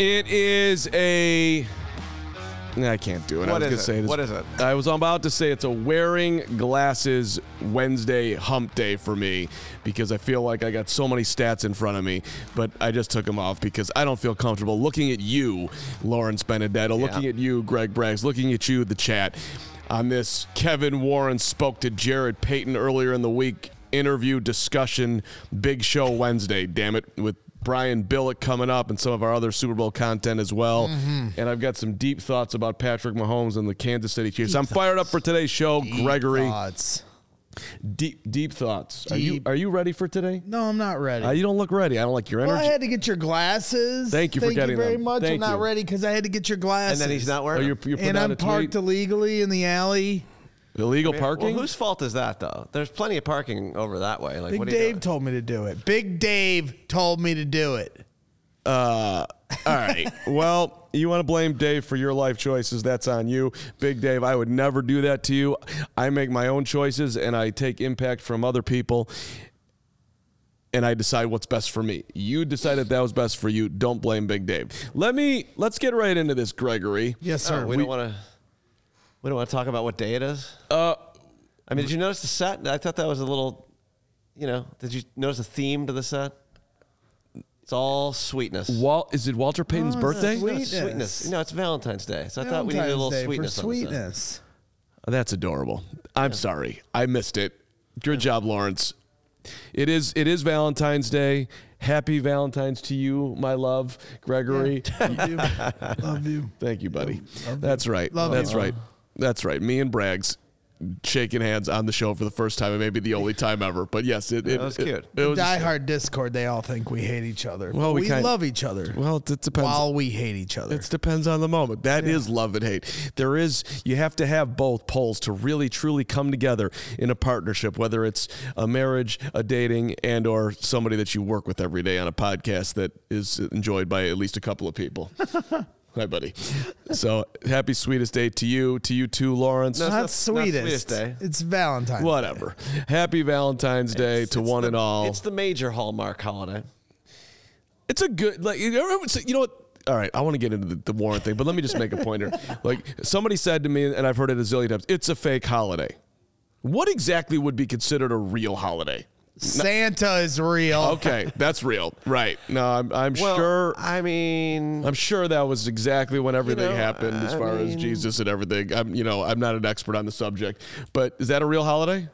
It is a. I can't do it. I was is it? What is it? I was about to say it's a wearing glasses Wednesday hump day for me because I feel like I got so many stats in front of me, but I just took them off because I don't feel comfortable looking at you, Lawrence Benedetto, looking at you, Greg Braggs, looking at you, the chat, on this Kevin Warren spoke to Jarrett Payton earlier in the week interview discussion, big show Wednesday, damn it, with Brian Billick coming up and some of our other Super Bowl content as well. Mm-hmm. And I've got some deep thoughts about Patrick Mahomes and the Kansas City Chiefs. I'm fired up for today's show, Gregory. Thoughts. Deep deep thoughts. Are you are you ready for today? No, I'm not ready. Uh, you don't look ready. I don't like your energy. well, I had to get your glasses. Thank you for Thank getting you very them. much. Thank I'm not ready because I had to get your glasses. And then he's not oh, wearing. you're, you're And I'm parked illegally in the alley. Illegal Well, parking. whose fault is that though? There's plenty of parking over that way. Like Big what are you Dave doing? told me to do it. Big Dave told me to do it. Uh, all right. Well, you want to blame Dave for your life choices. That's on you. Big Dave, I would never do that to you. I make my own choices and I take impact from other people and I decide what's best for me. You decided that was best for you. Don't blame Big Dave. Let me let's get right into this, Gregory. Yes, Oh, sir. we, don't want to. We don't want to talk about what day it is. Uh I mean, did you notice the set? I thought that was a little. You know, did you notice a theme to the set? It's all sweetness. Wal- is it Walter Payton's Oh, birthday? sweet. No, it's Sweetness. sweetness. No, it's Valentine's Day. So I thought we needed a little Day sweetness. for on the set. sweetness. Oh, That's adorable. I'm sorry. I missed it. Good job, Lawrence. It is it is Valentine's Day. Happy Valentine's to you, my love, Gregory. Love you. Love you. Thank you, buddy. That's right. Love That's you. right. That's right. Me and Braggs shaking hands on the show for the first time and maybe the only time ever. But yes, it, it That was it- cute. It, was Die Hard Discord, they all think we hate each other. Well, we we kind- love each other Well, it depends. while we hate each other. It depends on the moment. That is love and hate. There is you have to have both poles to really truly come together in a partnership, whether it's a marriage, a dating, and or somebody that you work with every day on a podcast that is enjoyed by at least a couple of people. Hi, buddy. So happy sweetest day to you, to you too, Lawrence. No, not not sweetest. sweetest day. It's Valentine's. Whatever. Happy Valentine's Day to It's one the- and all. It's the major Hallmark holiday. It's a good like you know, you know what. All right, I want to get into the, the Warren thing, but let me just make a pointer. Like somebody said to me, and I've heard it a zillion times, it's a fake holiday. What exactly would be considered a real holiday? Santa is real. Okay, that's real, right? No, I'm, I'm Well, sure. I mean, I'm sure that was exactly when everything know, happened, as I far as Jesus and everything. I'm, you know, I'm not an expert on the subject, but is that a real holiday?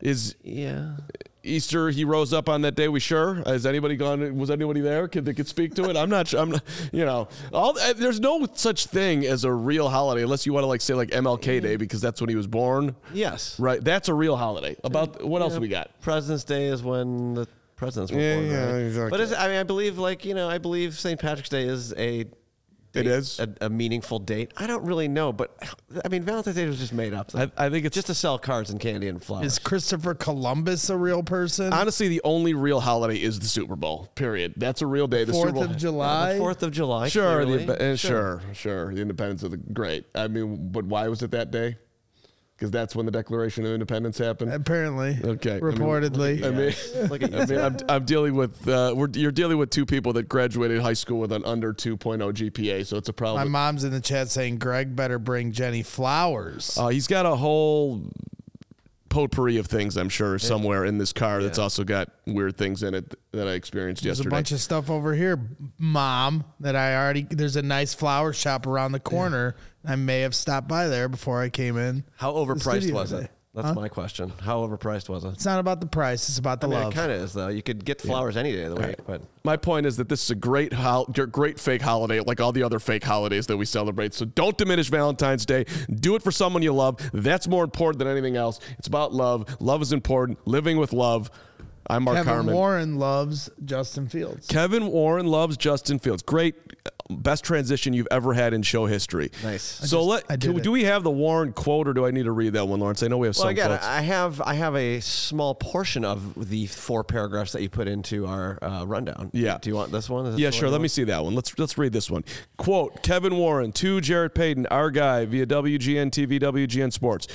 Is yeah. Easter he rose up on that day. We sure? Has anybody gone? Was anybody there? Could they could speak to it? I'm not. sure. I'm. Not, you know, all uh, there's no such thing as a real holiday unless you want to like say like MLK Day because that's when he was born. Yes. Right. That's a real holiday. About what else we got? President's Day is when the presidents were Yeah, born. yeah, right? exactly. But I mean, I believe like you know, I believe St. Patrick's Day is a. It date- is? a, a meaningful date. I don't really know, but I mean, Valentine's Day was just made up. I, I think it's just to sell cards and candy and flowers. Is Christopher Columbus a real person? honestly the only real holiday is the Super Bowl. Period. That's a real day. The Super Fourth Bowl. of July. Fourth of July. Sure, the, uh, sure, sure, The independence of the great. I mean, but why was it that day? Because that's when the Declaration of Independence happened. Apparently. Okay. I mean, Reportedly. I mean, Look at you. I mean, I'm, I'm dealing with uh, we're, you're dealing with two people that graduated high school with an under 2.0 GPA, so it's a problem. My mom's in the chat saying Greg better bring Jenny flowers. Uh, he's got a whole potpourri of things, I'm sure, somewhere in this car that's also got weird things in it that I experienced yesterday. There's yesterday. a bunch of stuff over here, mom, that I already. There's a nice flower shop around the corner. I may have stopped by there before I came in. How overpriced studio was today. it? That's my question. How overpriced was it? It's not about the price; it's about the I mean, love. it kind of is though. You could get flowers any day of the week, but My point is that this is a great, hol- great fake holiday, like all the other fake holidays that we celebrate. So don't diminish Valentine's Day. Do it for someone you love. That's more important than anything else. It's about love. Love is important. Living with love. I'm Mark Kevin Carman. Warren loves Justin Fields. Kevin Warren loves Justin Fields. Great, best transition you've ever had in show history. Nice. So just- let do, do we have the Warren quote, or do I need to read that one, Lawrence? I know we have Well, some again, quotes. I have I have a small portion of the four paragraphs that you put into our uh, rundown. Yeah. Do you want this one? Yeah, sure. Let me see that one. Let's let's read this one. Quote: Kevin Warren to Jarrett Payton, our guy via WGN TV, WGN Sports.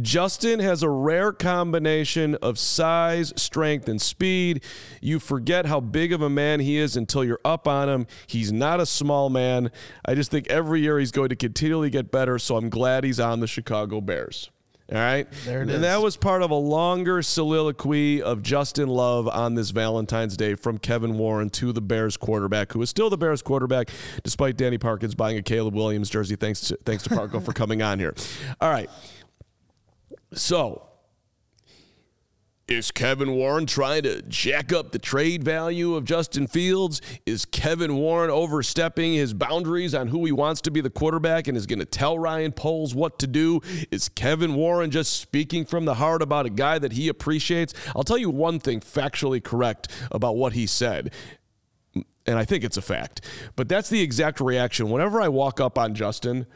Justin has a rare combination of size, strength, and speed. You forget how big of a man he is until you're up on him. He's not a small man. I just think every year he's going to continually get better. So I'm glad he's on the Chicago Bears. All right. There it and is. that was part of a longer soliloquy of Justin Love on this Valentine's Day from Kevin Warren to the Bears quarterback, who is still the Bears quarterback, despite Danny Parkins buying a Caleb Williams jersey. Thanks to, thanks to Parko for coming on here. All right. So, is Kevin Warren trying to jack up the trade value of Justin Fields? Is Kevin Warren overstepping his boundaries on who he wants to be the quarterback and is going to tell Ryan Poles what to do? Is Kevin Warren just speaking from the heart about a guy that he appreciates? I'll tell you one thing factually correct about what he said and I think it's a fact. But that's the exact reaction. Whenever I walk up on Justin,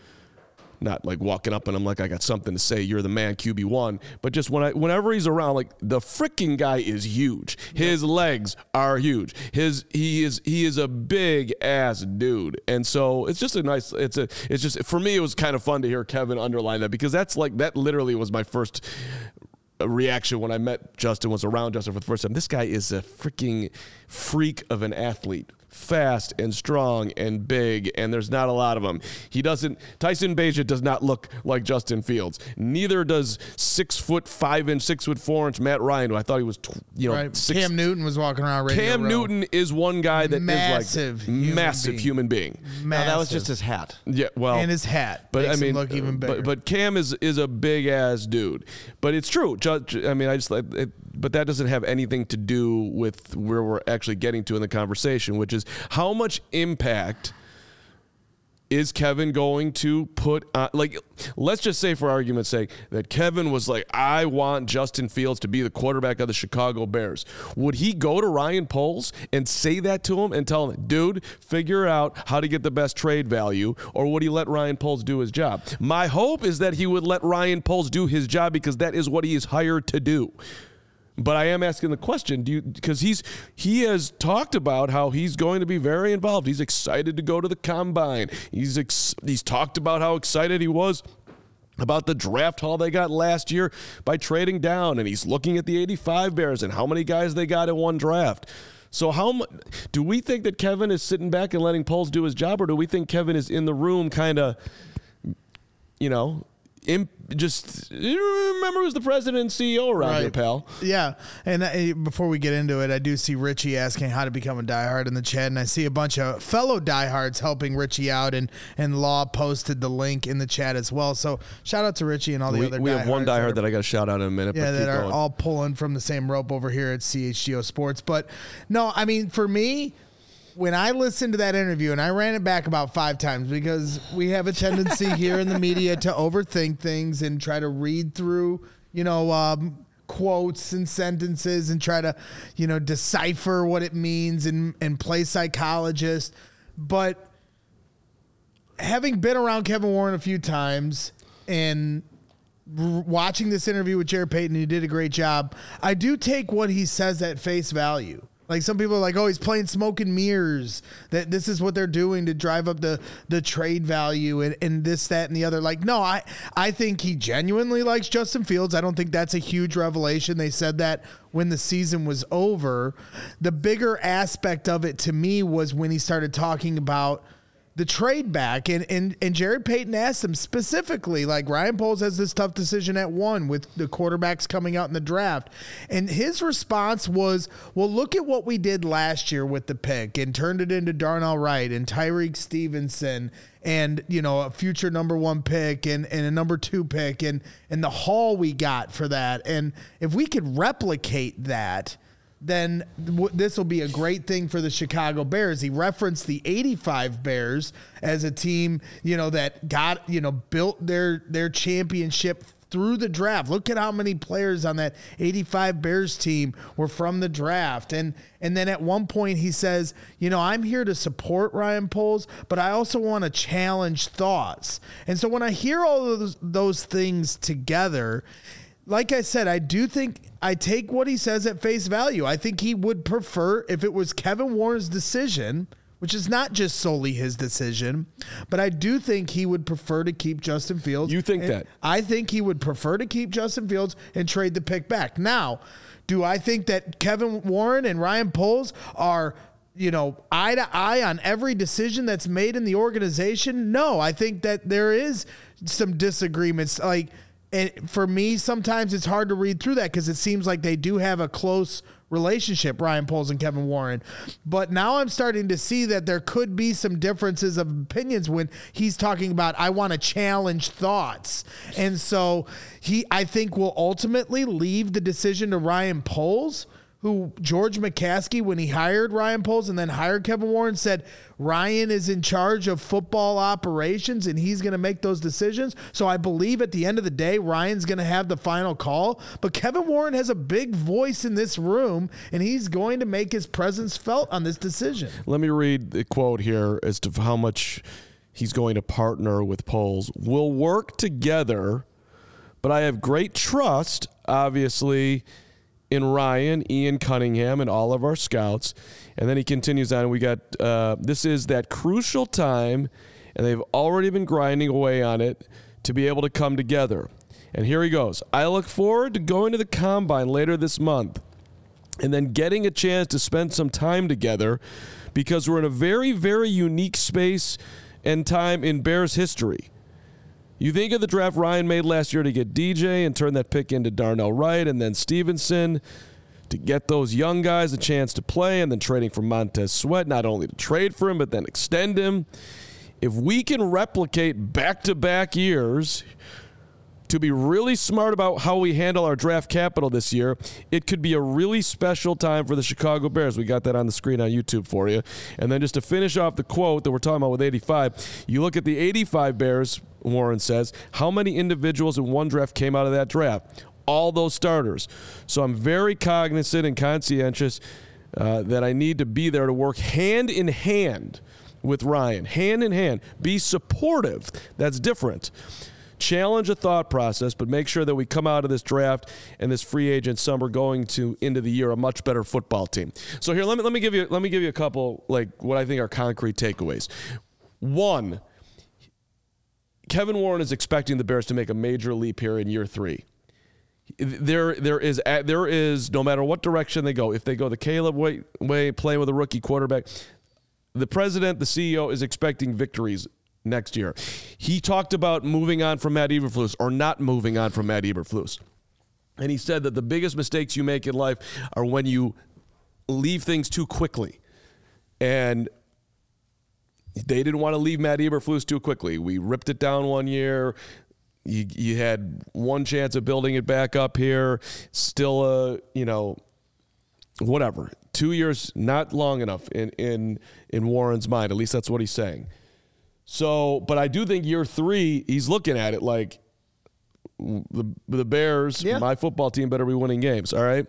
not like walking up and I'm like I got something to say. You're the man, QB one. But just when I, whenever he's around, like the freaking guy is huge. His legs are huge. His he is he is a big ass dude, and so it's just a nice. It's a it's just for me. It was kind of fun to hear Kevin underline that because that's like that literally was my first reaction when I met Justin was around Justin for the first time. This guy is a freaking freak of an athlete. Fast and strong and big, and there's not a lot of them. He doesn't. Tyson Bagent does not look like Justin Fields. Neither does six foot five inch, six foot four inch Matt Ryan. Who I thought he was, tw- you know, Right. six, Cam Newton was walking around. Radio Cam Row. Newton is one guy that is Massive like human massive being. human being. No, that was just his hat. Yeah, well, and his hat. but makes I mean, him look even bigger. but but Cam is is a big ass dude. But it's true. Ju- ju- I mean, I just like it, but that doesn't have anything to do with where we're actually getting to in the conversation, which is how much impact is Kevin going to put on, like let's just say for argument's sake that Kevin was like I want Justin Fields to be the quarterback of the Chicago Bears. Would he go to Ryan Poles and say that to him and tell him, "Dude, figure out how to get the best trade value," or would he let Ryan Poles do his job? My hope is that he would let Ryan Poles do his job because that is what he is hired to do. But I am asking the question, do you because he's he has talked about how he's going to be very involved. He's excited to go to the combine. He's ex, he's talked about how excited he was about the draft haul they got last year by trading down and he's looking at the 85 Bears and how many guys they got in one draft. So how do we think that Kevin is sitting back and letting Poles do his job or do we think Kevin is in the room kind of you know, imp, just you remember who's the president and CEO around here, pal? Yeah, and uh, before we get into it, I do see Richie asking how to become a diehard in the chat, and I see a bunch of fellow diehards helping Richie out, and and Law posted the link in the chat as well. So shout out to Richie and all the We, other. we have one diehard that I got to shout out in a minute. Yeah, that are going. all pulling from the same rope over here at CHGO Sports. But no, I mean, for me, when I listened to that interview, and I ran it back about five times because we have a tendency here in the media to overthink things and try to read through, you know, um, quotes and sentences and try to, you know, decipher what it means and, and play psychologist. But having been around Kevin Warren a few times and watching this interview with Jarrett Payton, he did a great job. I do take what he says at face value. Like some people are like, oh, he's playing smoke and mirrors. That this is what they're doing to drive up the the trade value and, and this, that, and the other. Like, no, I I think he genuinely likes Justin Fields. I don't think that's a huge revelation. They said that when the season was over. The bigger aspect of it to me was when he started talking about the trade back. And and and Jarrett Payton asked him specifically like Ryan Poles has this tough decision at one with the quarterbacks coming out in the draft. And his response was well look at what we did last year with the pick and turned it into Darnell Wright and Tyrique Stevenson and you know a future number one pick and, and a number two pick and and the haul we got for that. And if we could replicate that then w- this will be a great thing for the Chicago Bears. He referenced the 85 Bears as a team, you know, that got, you know, built their their championship through the draft. Look at how many players on that 85 Bears team were from the draft. And and then at one point he says, you know, I'm here to support Ryan Poles, but I also want to challenge thoughts. And so when I hear all those, those things together, like I said, I do think I take what he says at face value. I think he would prefer if it was Kevin Warren's decision, which is not just solely his decision, but I do think he would prefer to keep Justin Fields. You think that? I think he would prefer to keep Justin Fields and trade the pick back. Now, do I think that Kevin Warren and Ryan Poles are you know, eye to eye on every decision that's made in the organization? No, I think that there is some disagreements. Like, and for me, sometimes it's hard to read through that because it seems like they do have a close relationship, Ryan Poles and Kevin Warren. But now I'm starting to see that there could be some differences of opinions when he's talking about I want to challenge thoughts. And so he I think will ultimately leave the decision to Ryan Poles who George McCaskey, when he hired Ryan Poles and then hired Kevin Warren, said Ryan is in charge of football operations and he's going to make those decisions. So I believe at the end of the day, Ryan's going to have the final call. But Kevin Warren has a big voice in this room and he's going to make his presence felt on this decision. Let me read the quote here as to how much he's going to partner with Poles. We'll work together, but I have great trust, obviously, in Ryan, Ian Cunningham, and all of our scouts. And then he continues on. We got uh, this is that crucial time, and they've already been grinding away on it to be able to come together. And here he goes. I look forward to going to the combine later this month and then getting a chance to spend some time together because we're in a very, very unique space and time in Bears history. You think of the draft Ryan made last year to get DJ and turn that pick into Darnell Wright and then Stevenson to get those young guys a chance to play and then trading for Montez Sweat, not only to trade for him, but then extend him. If we can replicate back to back years, to be really smart about how we handle our draft capital this year, it could be a really special time for the Chicago Bears. We got that on the screen on YouTube for you. And then just to finish off the quote that we're talking about with 85, you look at the 85 Bears, Warren says, how many individuals in one draft came out of that draft? All those starters. So I'm very cognizant and conscientious uh, that I need to be there to work hand in hand with Ryan, hand in hand. Be supportive. That's different challenge a thought process, but make sure that we come out of this draft and this free agent summer going to into the year a much better football team. So here, let me let me give you let me give you a couple like what I think are concrete takeaways. One, Kevin Warren is expecting the Bears to make a major leap here in year three. There, there is, there is. No matter what direction they go, if they go the Caleb way, way playing with a rookie quarterback, the president, the CEO, is expecting victories next year. He talked about moving on from Matt Eberflus or not moving on from Matt Eberflus. And he said that the biggest mistakes you make in life are when you leave things too quickly. And they didn't want to leave Matt Eberflus too quickly. We ripped it down one year. You, you had one chance of building it back up here. Still a, you know, whatever. Two years, not long enough in, in, in Warren's mind. At least that's what he's saying. So, but I do think year three, he's looking at it like the the Bears, Yeah. my football team, better be winning games. All right.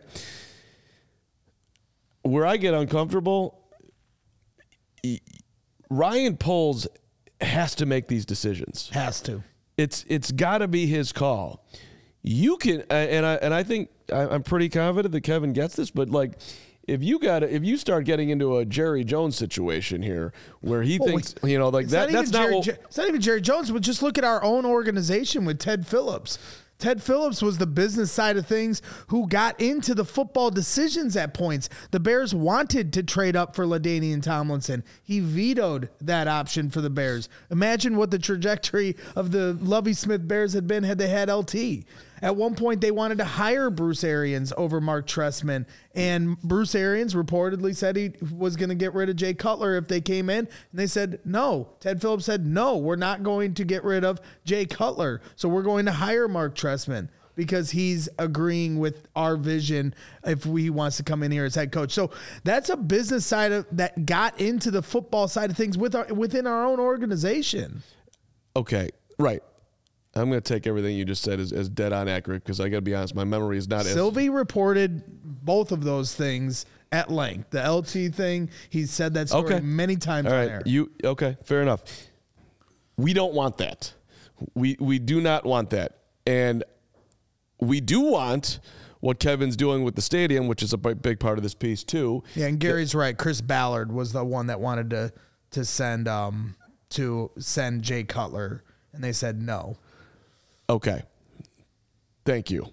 Where I get uncomfortable, Ryan Poles has to make these decisions. Has to. It's it's got to be his call. You can, and I and I think I'm pretty confident that Kevin gets this, but like, if you got if you start getting into a Jerry Jones situation here where he Well, thinks you know like that not that's not Jerry, what, it's not even Jerry Jones, but just look at our own organization with Ted Phillips. Ted Phillips was the business side of things who got into the football decisions at points. The Bears wanted to trade up for LaDainian Tomlinson. He vetoed that option for the Bears. Imagine what the trajectory of the Lovie Smith Bears had been had they had LT. At one point, they wanted to hire Bruce Arians over Marc Trestman, and Bruce Arians reportedly said he was going to get rid of Jay Cutler if they came in, and they said no. Ted Phillips said no, we're not going to get rid of Jay Cutler, so we're going to hire Marc Trestman because he's agreeing with our vision if he wants to come in here as head coach. So that's a business side of that got into the football side of things with our, within our own organization. okay right. I'm going to take everything you just said as, as dead on accurate because I got to be honest, my memory is not as Sylvie reported both of those things at length. The LT thing, he said that story Okay. many times All on air. you okay? Fair enough. We don't want that. We we do not want that, and we do want what Kevin's doing with the stadium, which is a big big part of this piece too. yeah, and Gary's right. Chris Ballard was the one that wanted to to send um to send Jay Cutler, and they said no. Okay, thank you.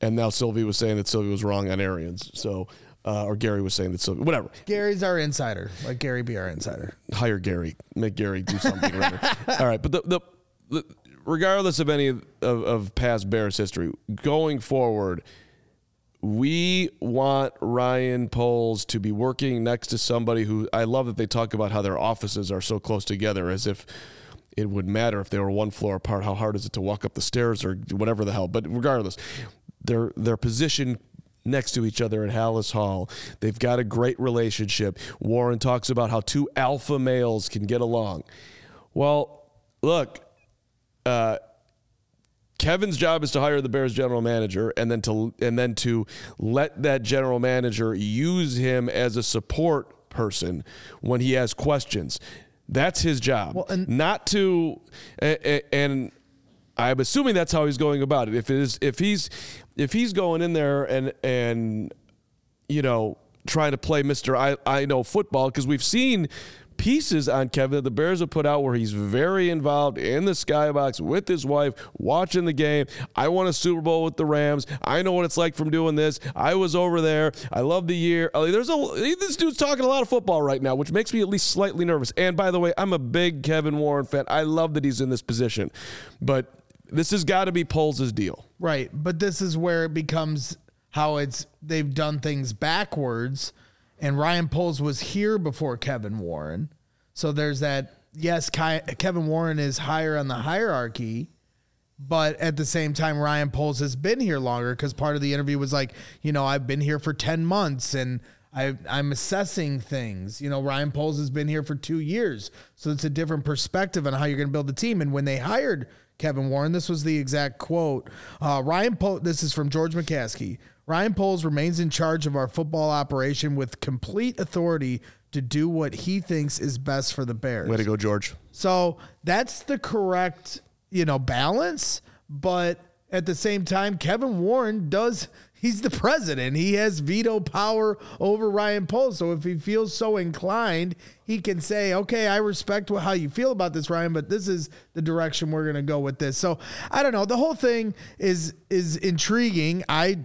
And now Sylvie was saying that Sylvie was wrong on Arians, so uh, or Gary was saying that Sylvie, whatever. Gary's our insider. Let Gary be our insider. hire Gary, make Gary do something. rather. All right, but the, the, the regardless of any of, of past Bears history, going forward, we want Ryan Poles to be working next to somebody who I love that they talk about how their offices are so close together, as if it would matter if they were one floor apart. How hard is it to walk up the stairs or whatever the hell? But regardless, their their position next to each other at Halas Hall. They've got a great relationship. Warren talks about how two alpha males can get along. Well, look, uh, Kevin's job is to hire the Bears general manager and then to and then to let that general manager use him as a support person when he has questions. That's his job. Well, and- not to and I'm assuming that's how he's going about it. If it is if he's if he's going in there and and you know trying to play Mr. I I know football because we've seen pieces on Kevin that the Bears have put out where he's very involved in the skybox with his wife watching the game. I won a Super Bowl with the Rams. I know what it's like from doing this. I was over there. I love the year. Uh, There's a this dude's talking a lot of football right now, which makes me at least slightly nervous. And by the way, I'm a big Kevin Warren fan. I love that he's in this position, but this has got to be Poles' deal. Right, but this is where it becomes how it's they've done things backwards, and Ryan Poles was here before Kevin Warren, so there's that. Yes, Kevin Warren is higher on the hierarchy, but at the same time, Ryan Poles has been here longer because part of the interview was like, you know, I've been here for ten months and. I, I'm assessing things. You know, Ryan Poles has been here for two years, so it's a different perspective on how you're going to build the team. And when they hired Kevin Warren, this was the exact quote. Uh, Ryan Poles, this is from George McCaskey. Ryan Poles remains in charge of our football operation with complete authority to do what he thinks is best for the Bears. Way to go, George. So that's the correct, you know, balance. But at the same time, Kevin Warren does, he's the president. He has veto power over Ryan Poles. So if he feels so inclined, he can say, okay, I respect how you feel about this, Ryan, but this is the direction we're going to go with this. So I don't know. The whole thing is, is intriguing. I,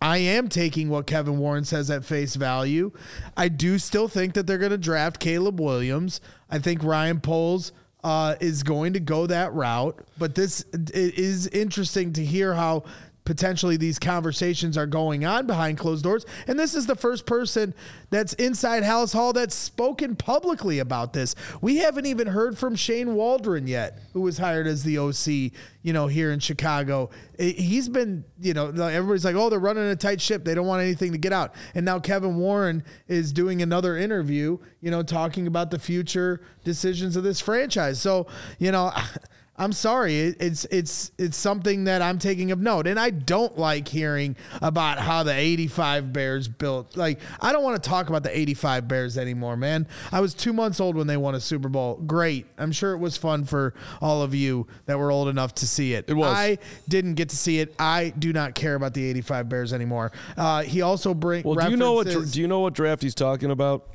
I am taking what Kevin Warren says at face value. I do still think that they're going to draft Caleb Williams. I think Ryan Poles uh, is going to go that route. But this it is interesting to hear how potentially these conversations are going on behind closed doors. And this is the first person that's inside Halas Hall that's spoken publicly about this. We haven't even heard from Shane Waldron yet, who was hired as the OC, you know, here in Chicago. He's been, you know, everybody's like, oh, they're running a tight ship. They don't want anything to get out. And now Kevin Warren is doing another interview, you know, talking about the future decisions of this franchise. So, you know, I'm sorry. It, it's it's it's something that I'm taking of note, and I don't like hearing about how the '85 Bears built. Like, I don't want to talk about the '85 Bears anymore, man. I was two months old when they won a Super Bowl. Great. I'm sure it was fun for all of you that were old enough to see it. It was. I didn't get to see it. I do not care about the '85 Bears anymore. Uh, he also bring. Well, do you know what? Do you know what draft he's talking about?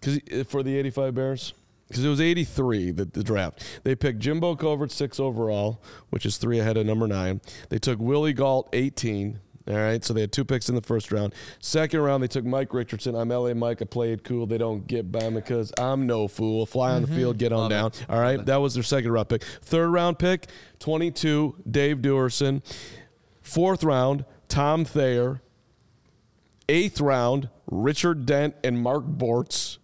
Because for the '85 Bears, because it was '83 the, the draft. They picked Jimbo Covert six overall, which is three ahead of number nine. They took Willie Gault 18. All right, so they had two picks in the first round. Second round, they took Mike Richardson. I'm LA Mike. I played cool. They don't get by me because I'm no fool. Fly on the field, get on down. All right, that was their second round pick. Third round pick, 22, Dave Duerson. Fourth round, Tom Thayer. Eighth round, Richard Dent and Mark Bortz,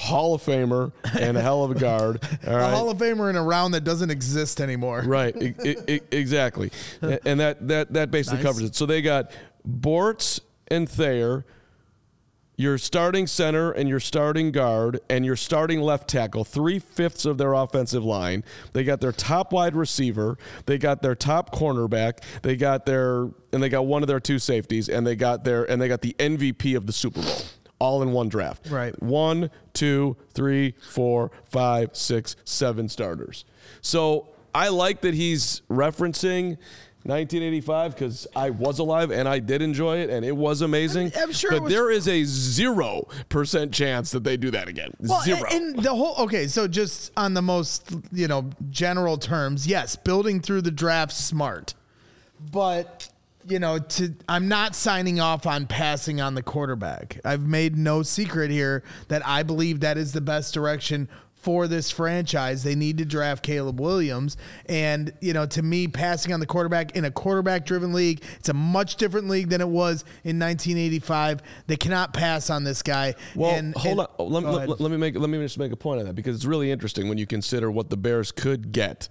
Hall of Famer and a hell of a guard. All a. Hall of Famer in a round that doesn't exist anymore. Right, exactly, and that that that basically Nice. covers it. So they got Bortz and Thayer, your starting center and your starting guard and your starting left tackle, three fifths of their offensive line. They got their top wide receiver, they got their top cornerback, they got their and they got one of their two safeties, and they got their and they got the MVP of the Super Bowl. All in one draft. Right. One, two, three, four, five, six, seven starters. So I like that he's referencing 1985 because I was alive and I did enjoy it and it was amazing. I'm- I'm sure but was- there is a zero percent chance that they do that again. Well, zero. And the whole okay, so just on the most you know general terms, yes, building through the draft smart, but you know, to I'm not signing off on passing on the quarterback. I've made no secret here that I believe that is the best direction for this franchise. They need to draft Caleb Williams. And, you know, to me, passing on the quarterback in a quarterback driven league, it's a much different league than it was in 1985. They cannot pass on this guy. Well, and, hold and- on. Let, let- let me make let me just make a point on that because it's really interesting when you consider what the Bears could get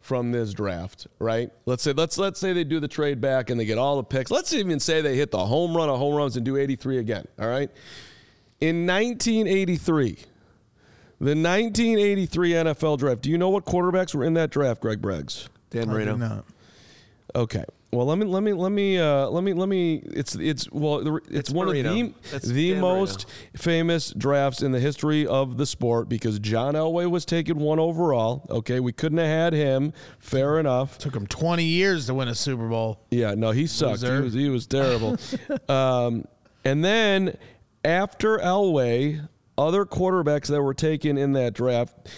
from this draft, right? Let's say let's let's say they do the trade back and they get all the picks. Let's even say they hit the home run of home runs and do 83 again, all right? In 1983, the 1983 NFL draft. Do you know what quarterbacks were in that draft, Greg Braggs? Dan I do Marino. not. Okay. Well, let me let me let me uh, let me let me. It's it's well, it's, It's one Marino. of the That's the Dan most famous drafts in the history of the sport because John Elway was taken one overall. Okay, we couldn't have had him. Fair enough. Took him 20 years to win a Super Bowl. Yeah, no, he sucked. He was he was terrible. um, and then after Elway, other quarterbacks that were taken in that draft,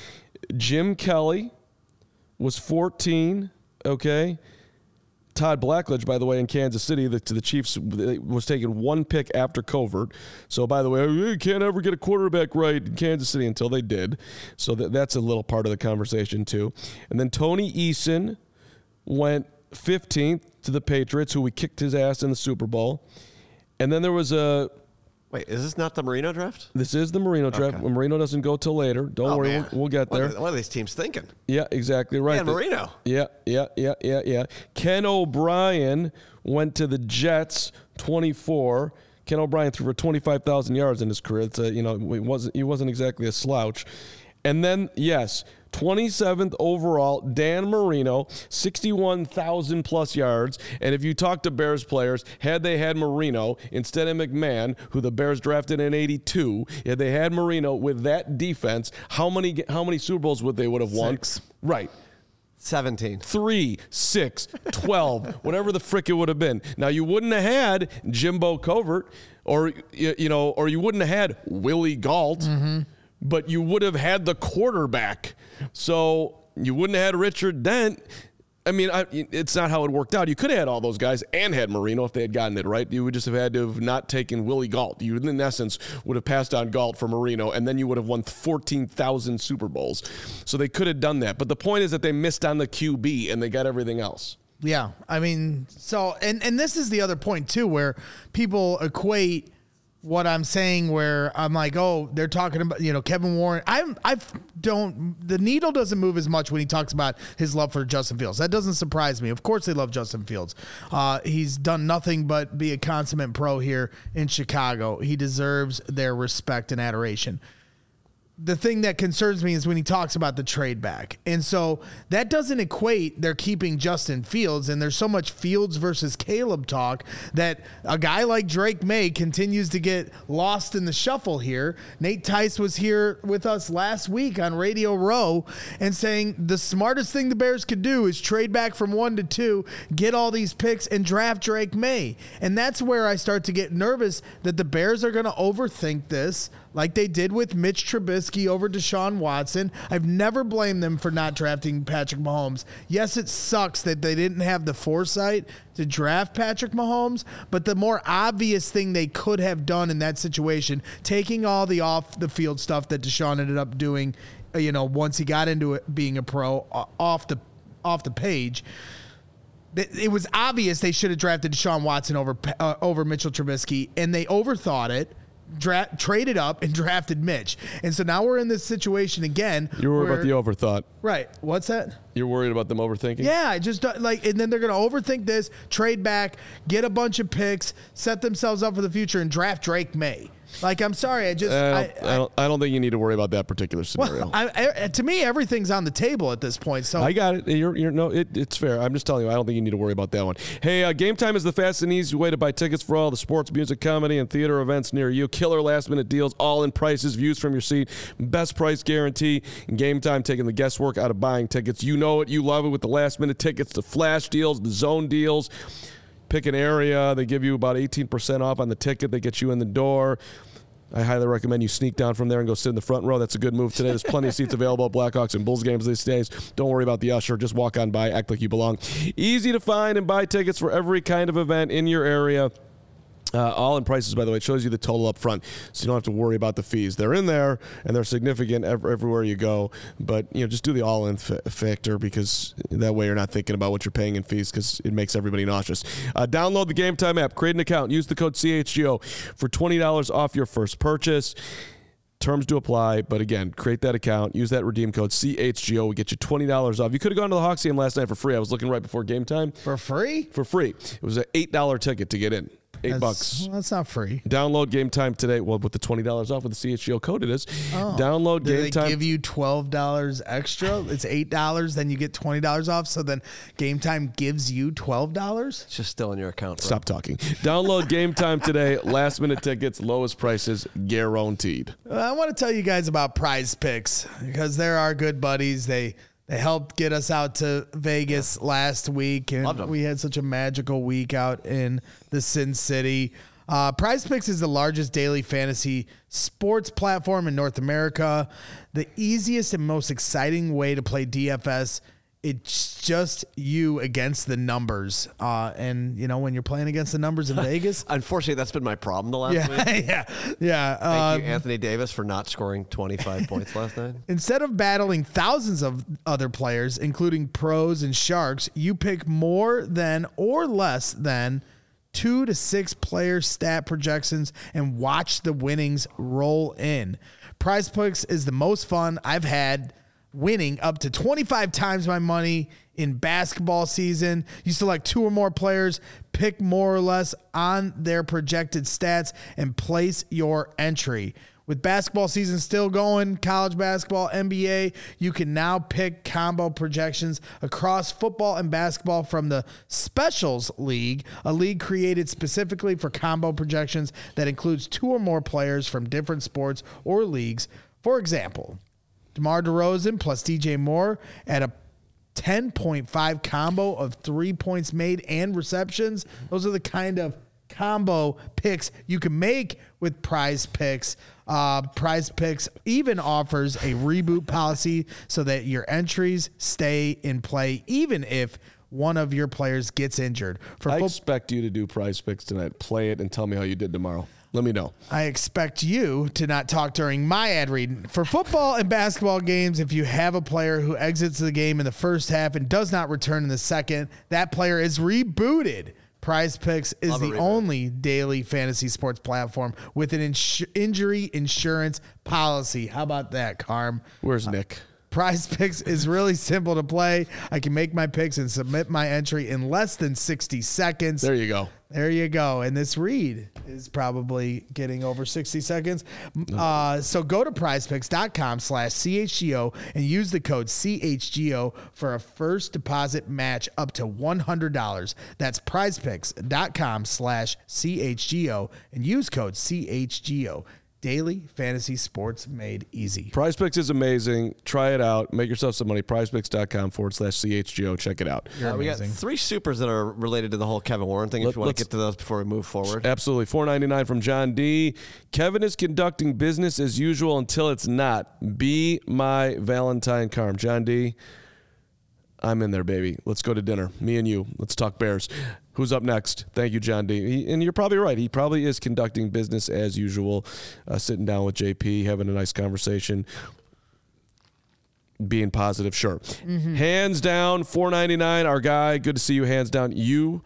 Jim Kelly was 14. Okay. Todd Blackledge, by the way, in Kansas City, the, to the Chiefs, was taken one pick after Covert. So, by the way, oh, you can't ever get a quarterback right in Kansas City until they did. So that, that's a little part of the conversation too. And then Tony Eason went 15th to the Patriots, who we kicked his ass in the Super Bowl. And then there was a. Wait, is this not the Marino draft? This is the Marino draft. Okay. Marino doesn't go till later. Don't Oh, worry, we'll, we'll get What there. are- What are these teams thinking? Yeah, exactly right. Dan The- Marino. Yeah, yeah, yeah, yeah, yeah. Ken O'Brien went to the Jets, 24. Ken O'Brien threw for 25,000 yards in his career. It's a, you know, he wasn't he wasn't exactly a slouch. And then yes, 27th overall, Dan Marino, 61,000 plus yards. And if you talk to Bears players, had they had Marino instead of McMahon, who the Bears drafted in 82, had they had Marino with that defense, how many how many Super Bowls would they would have won? Six. Right. 17. Three, six, 12, whatever the frick it would have been. Now, you wouldn't have had Jimbo Covert or, you you know, or you wouldn't have had Willie Gault, mm-hmm. But you would have had the quarterback. So you wouldn't have had Richard Dent. I mean, I, it's not how it worked out. You could have had all those guys and had Marino if they had gotten it right. You would just have had to have not taken Willie Gault. You, in essence, would have passed on Gault for Marino, and then you would have won 14,000 Super Bowls. So they could have done that. But the point is that they missed on the QB and they got everything else. Yeah, I mean, so and and this is the other point too, where people equate what I'm saying, where I'm like, oh, they're talking about you know Kevin Warren. I'm I don't the needle doesn't move as much when he talks about his love for Justin Fields. That doesn't surprise me. Of course, they love Justin Fields. Uh, he's done nothing but be a consummate pro here in Chicago. He deserves their respect and adoration the thing that concerns me is when he talks about the trade back. And so that doesn't equate they're keeping Justin Fields. And there's so much Fields versus Caleb talk that a guy like Drake Maye continues to get lost in the shuffle here. Nate Tice was here with us last week on Radio Row and saying the smartest thing the Bears could do is trade back from one to two, get all these picks, and draft Drake Maye. And that's where I start to get nervous that the Bears are going to overthink this like they did with Mitch Trubisky over Deshaun Watson. I've never blamed them for not drafting Patrick Mahomes. Yes, it sucks that they didn't have the foresight to draft Patrick Mahomes, but the more obvious thing they could have done in that situation, taking all the off the field stuff that Deshaun ended up doing, uh, you know, once he got into it being a pro uh, off the off the page it was obvious they should have drafted Deshaun Watson over uh, over Mitchell Trubisky, and they overthought it. Dra- traded up and drafted Mitch, and so now we're in this situation again. You're worried where- about the overthought. right? What's that? You're worried about them overthinking. Yeah, I just like, and then they're going to overthink this, trade back, get a bunch of picks, set themselves up for the future, and draft Drake Maye. Like, I'm sorry, I just, I I, don't, I, don't, I don't think you need to worry about that particular scenario. well, I, I, to me, everything's on the table at this point. So I got it. You're, you're no, it, it's fair. I'm just telling you. I don't think you need to worry about that one. Hey, uh, Game Time is the fast and easy way to buy tickets for all the sports, music, comedy, and theater events near you. Killer last minute deals, all in prices, views from your seat, best price guarantee. Game Time taking the guesswork out of buying tickets. You know it. You love it with the last minute tickets, the flash deals, the zone deals. Pick an area. They give you about 18% off on the ticket. They get you in the door. I highly recommend you sneak down from there and go sit in the front row. That's a good move today. There's plenty of seats available at Blackhawks and Bulls games these days. Don't worry about the usher. Just walk on by, act like you belong. Easy to find and buy tickets for every kind of event in your area. Uh, all in prices, by the way. It shows you the total up front, so you don't have to worry about the fees. They're in there and they're significant ev- everywhere you go. But you know, just do the all-in f- factor because that way you're not thinking about what you're paying in fees because it makes everybody nauseous. Uh, download the Game Time app, create an account, use the code CHGO for twenty dollars off your first purchase. Terms do apply, but again, create that account, use that redeem code CHGO. We get you twenty dollars off. You could have gone to the Hawks game last night for free. I was looking right before game time for free, for free. It was an eight dollar ticket to get in. Eight That's- bucks. well, that's not free. Download Game Time today. Well, with the twenty dollars off with the CHGO code, it is. Oh. Download Oh. Do Game they Time. give you twelve dollars extra? It's eight dollars, then you get twenty dollars off. So then Game Time gives you twelve dollars. It's just still in your account. Bro. Stop talking. Download Game Time today. Last minute tickets, lowest prices guaranteed. I want to tell you guys about Prize Picks because they're our good buddies. They they helped get us out to Vegas last week, and we had such a magical week out in the Sin City. Uh, Prize Picks is the largest daily fantasy sports platform in North America. The easiest and most exciting way to play DFS. It's just you against the numbers, uh, and you know when you're playing against the numbers in Vegas. Unfortunately, that's been my problem the last week. yeah, yeah, yeah. Thank uh, you, Anthony Davis, for not scoring 25 points last night. Instead of battling thousands of other players, including pros and sharks, you pick more than or less than two to six player stat projections and watch the winnings roll in. Prize Picks is the most fun I've had winning up to 25 times my money in basketball season. You select two or more players, pick more or less on their projected stats, and place your entry. With basketball season still going, college basketball, NBA, you can now pick combo projections across football and basketball from the Specials League, a league created specifically for combo projections that includes two or more players from different sports or leagues. For example, DeMar DeRozan plus DJ Moore at a 10.5 combo of three points made and receptions. Those are the kind of combo picks you can make with prize picks. Uh, prize picks even offers a reboot policy so that your entries stay in play even if one of your players gets injured. For I football. expect you to do prize picks tonight. Play it and tell me how you did tomorrow. Let me know. I expect you to not talk during my ad read. For football and basketball games, if you have a player who exits the game in the first half and does not return in the second, that player is rebooted. Prize Picks is the reboot. only daily fantasy sports platform with an injury insurance policy. How about that, Carm? Where's Nick? Prize Picks is really simple to play. I can make my picks and submit my entry in less than 60 seconds. There you go. There you go. And this read is probably getting over 60 seconds. Uh, so go to prizepicks.com slash CHGO and use the code CHGO for a first deposit match up to $100. That's prizepicks.com slash CHGO and use code CHGO. Daily fantasy sports made easy. Prize Picks is amazing. Try it out. Make yourself some money. PrizePicks.com forward slash CHGO. Check it out. Uh, we got three supers that are related to the whole Kevin Warren thing. Let- if you want to get to those before we move forward. Absolutely. Four ninety nine from John D. Kevin is conducting business as usual until it's not. Be my Valentine Carm. John D. I'm in there, baby. Let's go to dinner. Me and you. Let's talk Bears. Who's up next? Thank you, John D. He, and you're probably right. He probably is conducting business as usual, uh, sitting down with JP, having a nice conversation, being positive. Sure. Hands down, 499. Our guy. Good to see you. Hands down. You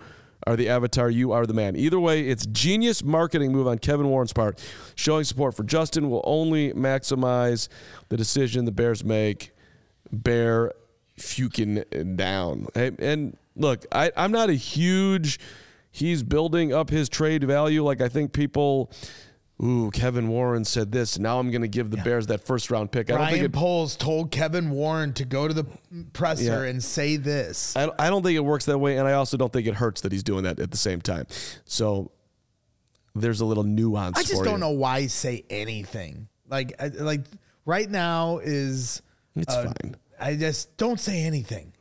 are the avatar. You are the man. Either way, it's genius marketing move on Kevin Warren's part. Showing support for Justin will only maximize the decision the Bears make. Bear Fukin down. And, and look, I, I'm not a huge. He's building up his trade value. Like I think people. Ooh, Kevin Warren said this. Now I'm going to give the Bears that first round pick. I don't think Ryan it, Poles told Kevin Warren to go to the presser Yeah. and say this. I, I don't think it works that way, and I also don't think it hurts that he's doing that at the same time. So there's a little nuance. I just don't you. know why say anything. Like, like right now is. It's uh, fine. I just don't say anything.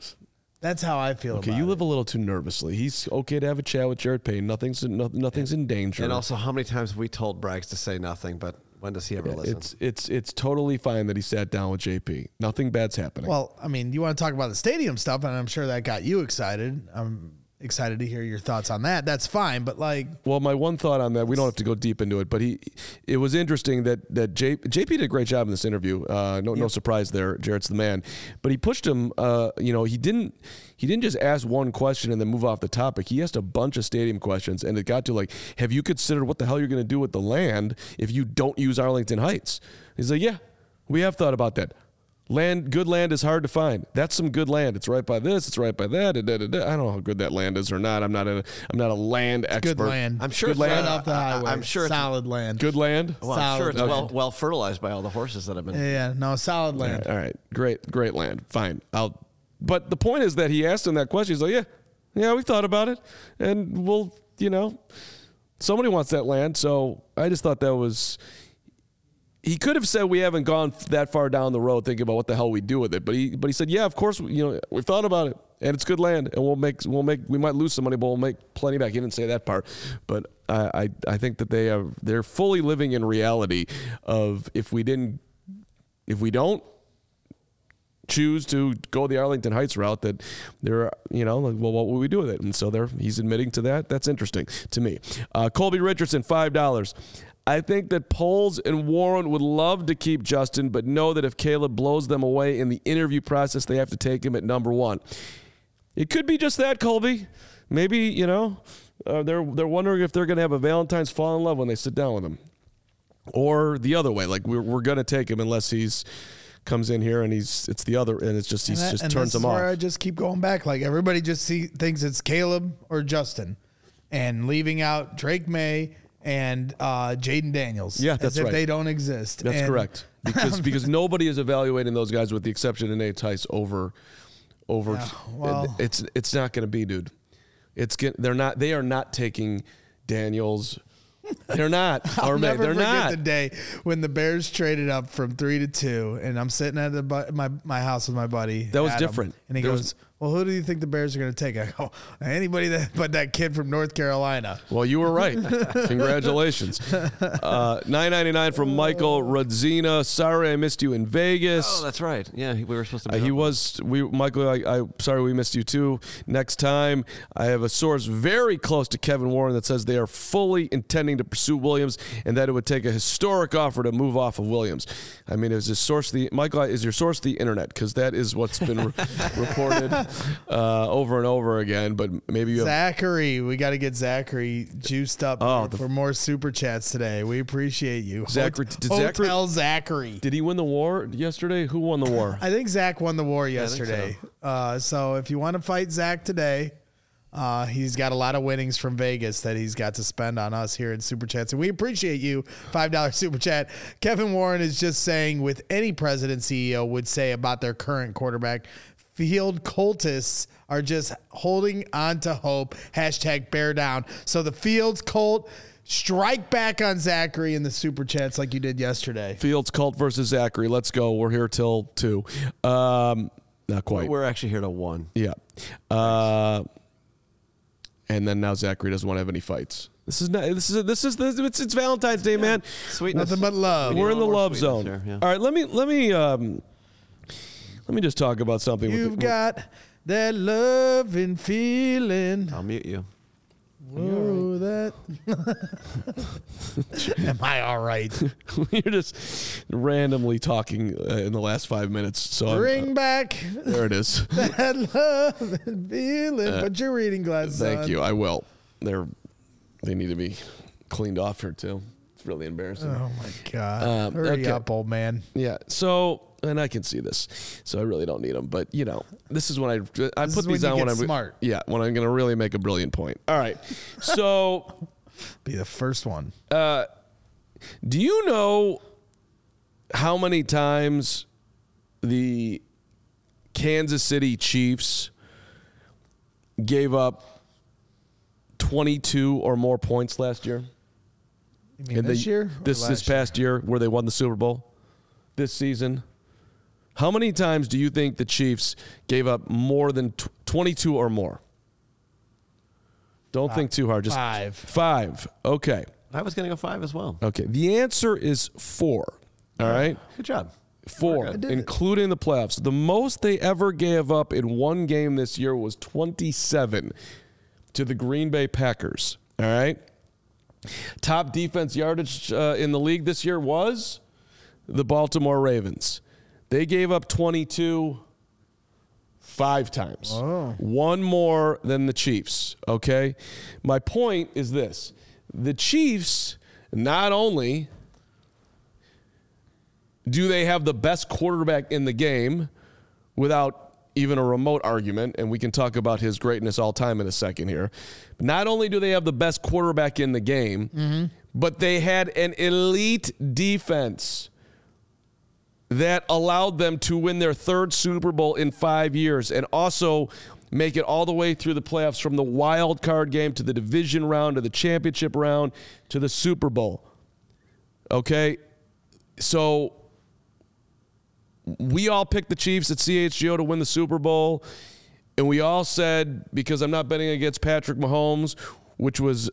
That's how I feel. Okay, about you it. live a little too nervously. He's okay to have a chat with Jarrett Payton. Nothing's no, nothing's in danger. And also, how many times have we told Braggs to say nothing, but when does he ever listen? it's it's it's totally fine that he sat down with JP. Nothing bad's happening. Well, I mean, you want to talk about the stadium stuff, and I'm sure that got you excited. I'm excited to hear your thoughts on that. That's fine, but like, Well, my one thought on that, we don't have to go deep into it, but he, it was interesting that that J, JP did a great job in this interview. Uh, no, no surprise there. Jarrett's the man, but he pushed him. Uh, you know, he didn't he didn't just ask one question and then move off the topic. He asked a bunch of stadium questions, and it got to like, have you considered what the hell you're going to do with the land if you don't use Arlington Heights? He's like, yeah, we have thought about that. Land, good land is hard to find. That's some good land. It's right by this. It's right by that. da, da, da, da. I don't know how good that land is or not. I'm not a I'm not a land expert. good land. I'm sure good it's, land off the highway. I'm sure it's- solid land. Good land. well, I'm sure solid. it's well, Okay. well fertilized by all the horses that have been. Yeah, no, solid land. All right, great, great land. Fine. I'll. But the point is that he asked him that question. He's like, yeah, yeah, we thought about it, and we'll, you know, somebody wants that land. So I just thought that was. He could have said we haven't gone that far down the road thinking about what the hell we do with it, but he but he said yeah, of course you know we've thought about it and it's good land and we'll make we'll make we might lose some money but we'll make plenty back. He didn't say that part, but I I, I think that they are they're fully living in reality of if we didn't if we don't choose to go the Arlington Heights route that they're you know like well what will we do with it? And so they're he's admitting to that. That's interesting to me. Uh, Colby Richardson five dollars I think that Poles and Warren would love to keep Justin but know that if Caleb blows them away in the interview process they have to take him at number one. It could be just that Colby. Maybe you know uh, they're they're wondering if they're going to have a Valentine's fall in love when they sit down with him. Or the other way like we're, we're going to take him unless he's comes in here and he's it's the other and it's just he And that- just turns him off. I just keep going back. Like everybody just see thinks it's Caleb or Justin, and leaving out Drake Maye and uh, Jayden Daniels. Yeah, as that's if right. They don't exist. That's And correct. Because because nobody is evaluating those guys with the exception of Nate Tice over over Yeah, well- it's it's not going to be dude. It's get, they're not they are not taking Daniels. They're not. I'll never They're forget not. the day when the Bears traded up from three to two, and I'm sitting at the my my house with my buddy. That was Adam, different. And he There goes, was- "Well, who do you think the Bears are going to take?" I go, "Anybody that but that kid from North Carolina." Well, you were right. Congratulations. Uh, Nine ninety nine from Michael Rodzina. Sorry, I missed you in Vegas. Oh, that's right. Yeah, we were supposed to. Uh, he was we Michael. I, I sorry we missed you too. Next time, I have a source very close to Kevin Warren that says they are fully intending to pursue Williams, and that it would take a historic offer to move off of Williams. I mean, is his source the Michael? Is your source the internet? Because that is what's been re- reported. uh, over and over again. But maybe you have Zachary, we got to get Zachary juiced up Oh, the- for more super chats today. We appreciate you, Zachary- did Zachary- Hotel Zachary. Did he win the war yesterday? Who won the war? I think Zach won the war yesterday. Uh, so if you want to fight Zach today, uh, he's got a lot of winnings from Vegas that he's got to spend on us here in Super Chats. And we appreciate you. $5 Super Chat. Kevin Warren is just saying, with any president CEO would say about their current quarterback, field cultists are just holding on to hope. Hashtag bear down. So the Fields cult. Strike back on Zachary in the super chats like you did yesterday. Fields Cult versus Zachary. Let's go. We're here till two. Um, not quite. We're actually here to one. Yeah. Uh, and then now Zachary doesn't want to have any fights. This is not. This is this is this, it's, it's Valentine's Day, man. Sweetness. Nothing but love. We need We're in the love zone. here, yeah. All right. Let me let me um, let me just talk about something. with You've the- got that loving feeling. I'll mute you. Whoa, that. Am I all right? You're just randomly talking uh, in the last five minutes. So I'm- Bring back there it is. that loving feeling. Put your reading glasses Uh, Thank on. you. I will. They're they need to be cleaned off here too. It's really embarrassing. Oh my god! Um, Hurry okay. up, old man. Yeah. So, and I can see this, so I really don't need them. But you know, this is when I I This put when these you on when I'm smart. Yeah, when I'm going to really make a brilliant point. All right. So, Be the first one. uh, do you know how many times the Kansas City Chiefs gave up 22 or more points last year? You mean In this year? This this last year? past year where they won the Super Bowl this season. How many times do you think the Chiefs gave up more than tw- 22 or more? Don't think too hard. Just Five. Five. Okay. I was going to go five as well. Okay. The answer is four. All right. Good job. Four, including the playoffs. The most they ever gave up in one game this year was 27 to the Green Bay Packers. All right. Top defense yardage uh, in the league this year was the Baltimore Ravens. They gave up 22 five times. Oh. One more than the Chiefs. Okay. My point is this the Chiefs not only do they have the best quarterback in the game without even a remote argument? And we can talk about his greatness all time in a second here. Not only do they have the best quarterback in the game, mm-hmm. but they had an elite defense that allowed them to win their third Super Bowl in five years and also make it all the way through the playoffs from the wild card game to the division round to the championship round to the Super Bowl. Okay? So we all picked the Chiefs at CHGO to win the Super Bowl. And we all said, because I'm not betting against Patrick Mahomes, which was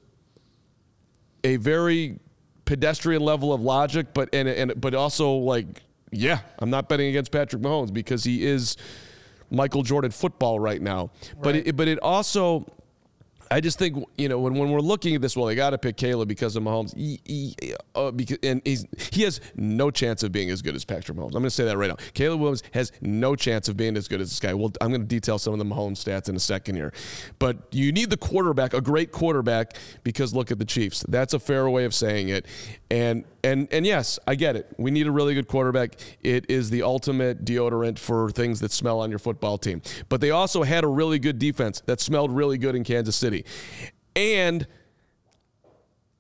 a very pedestrian level of logic, but and, and but also like, yeah, I'm not betting against Patrick Mahomes because he is Michael Jordan football right now. But it, but it also I just think you know when, when we're looking at this, well, they got to pick Caleb because of Mahomes. He, he, uh, because, and he's he has no chance of being as good as Patrick Mahomes. I'm going to say that right now. Caleb Williams has no chance of being as good as this guy. Well, I'm going to detail some of the Mahomes stats in a second here, but you need the quarterback, a great quarterback, because look at the Chiefs. That's a fair way of saying it. And and and yes, I get it. We need a really good quarterback. It is the ultimate deodorant for things that smell on your football team. But they also had a really good defense that smelled really good in Kansas City. And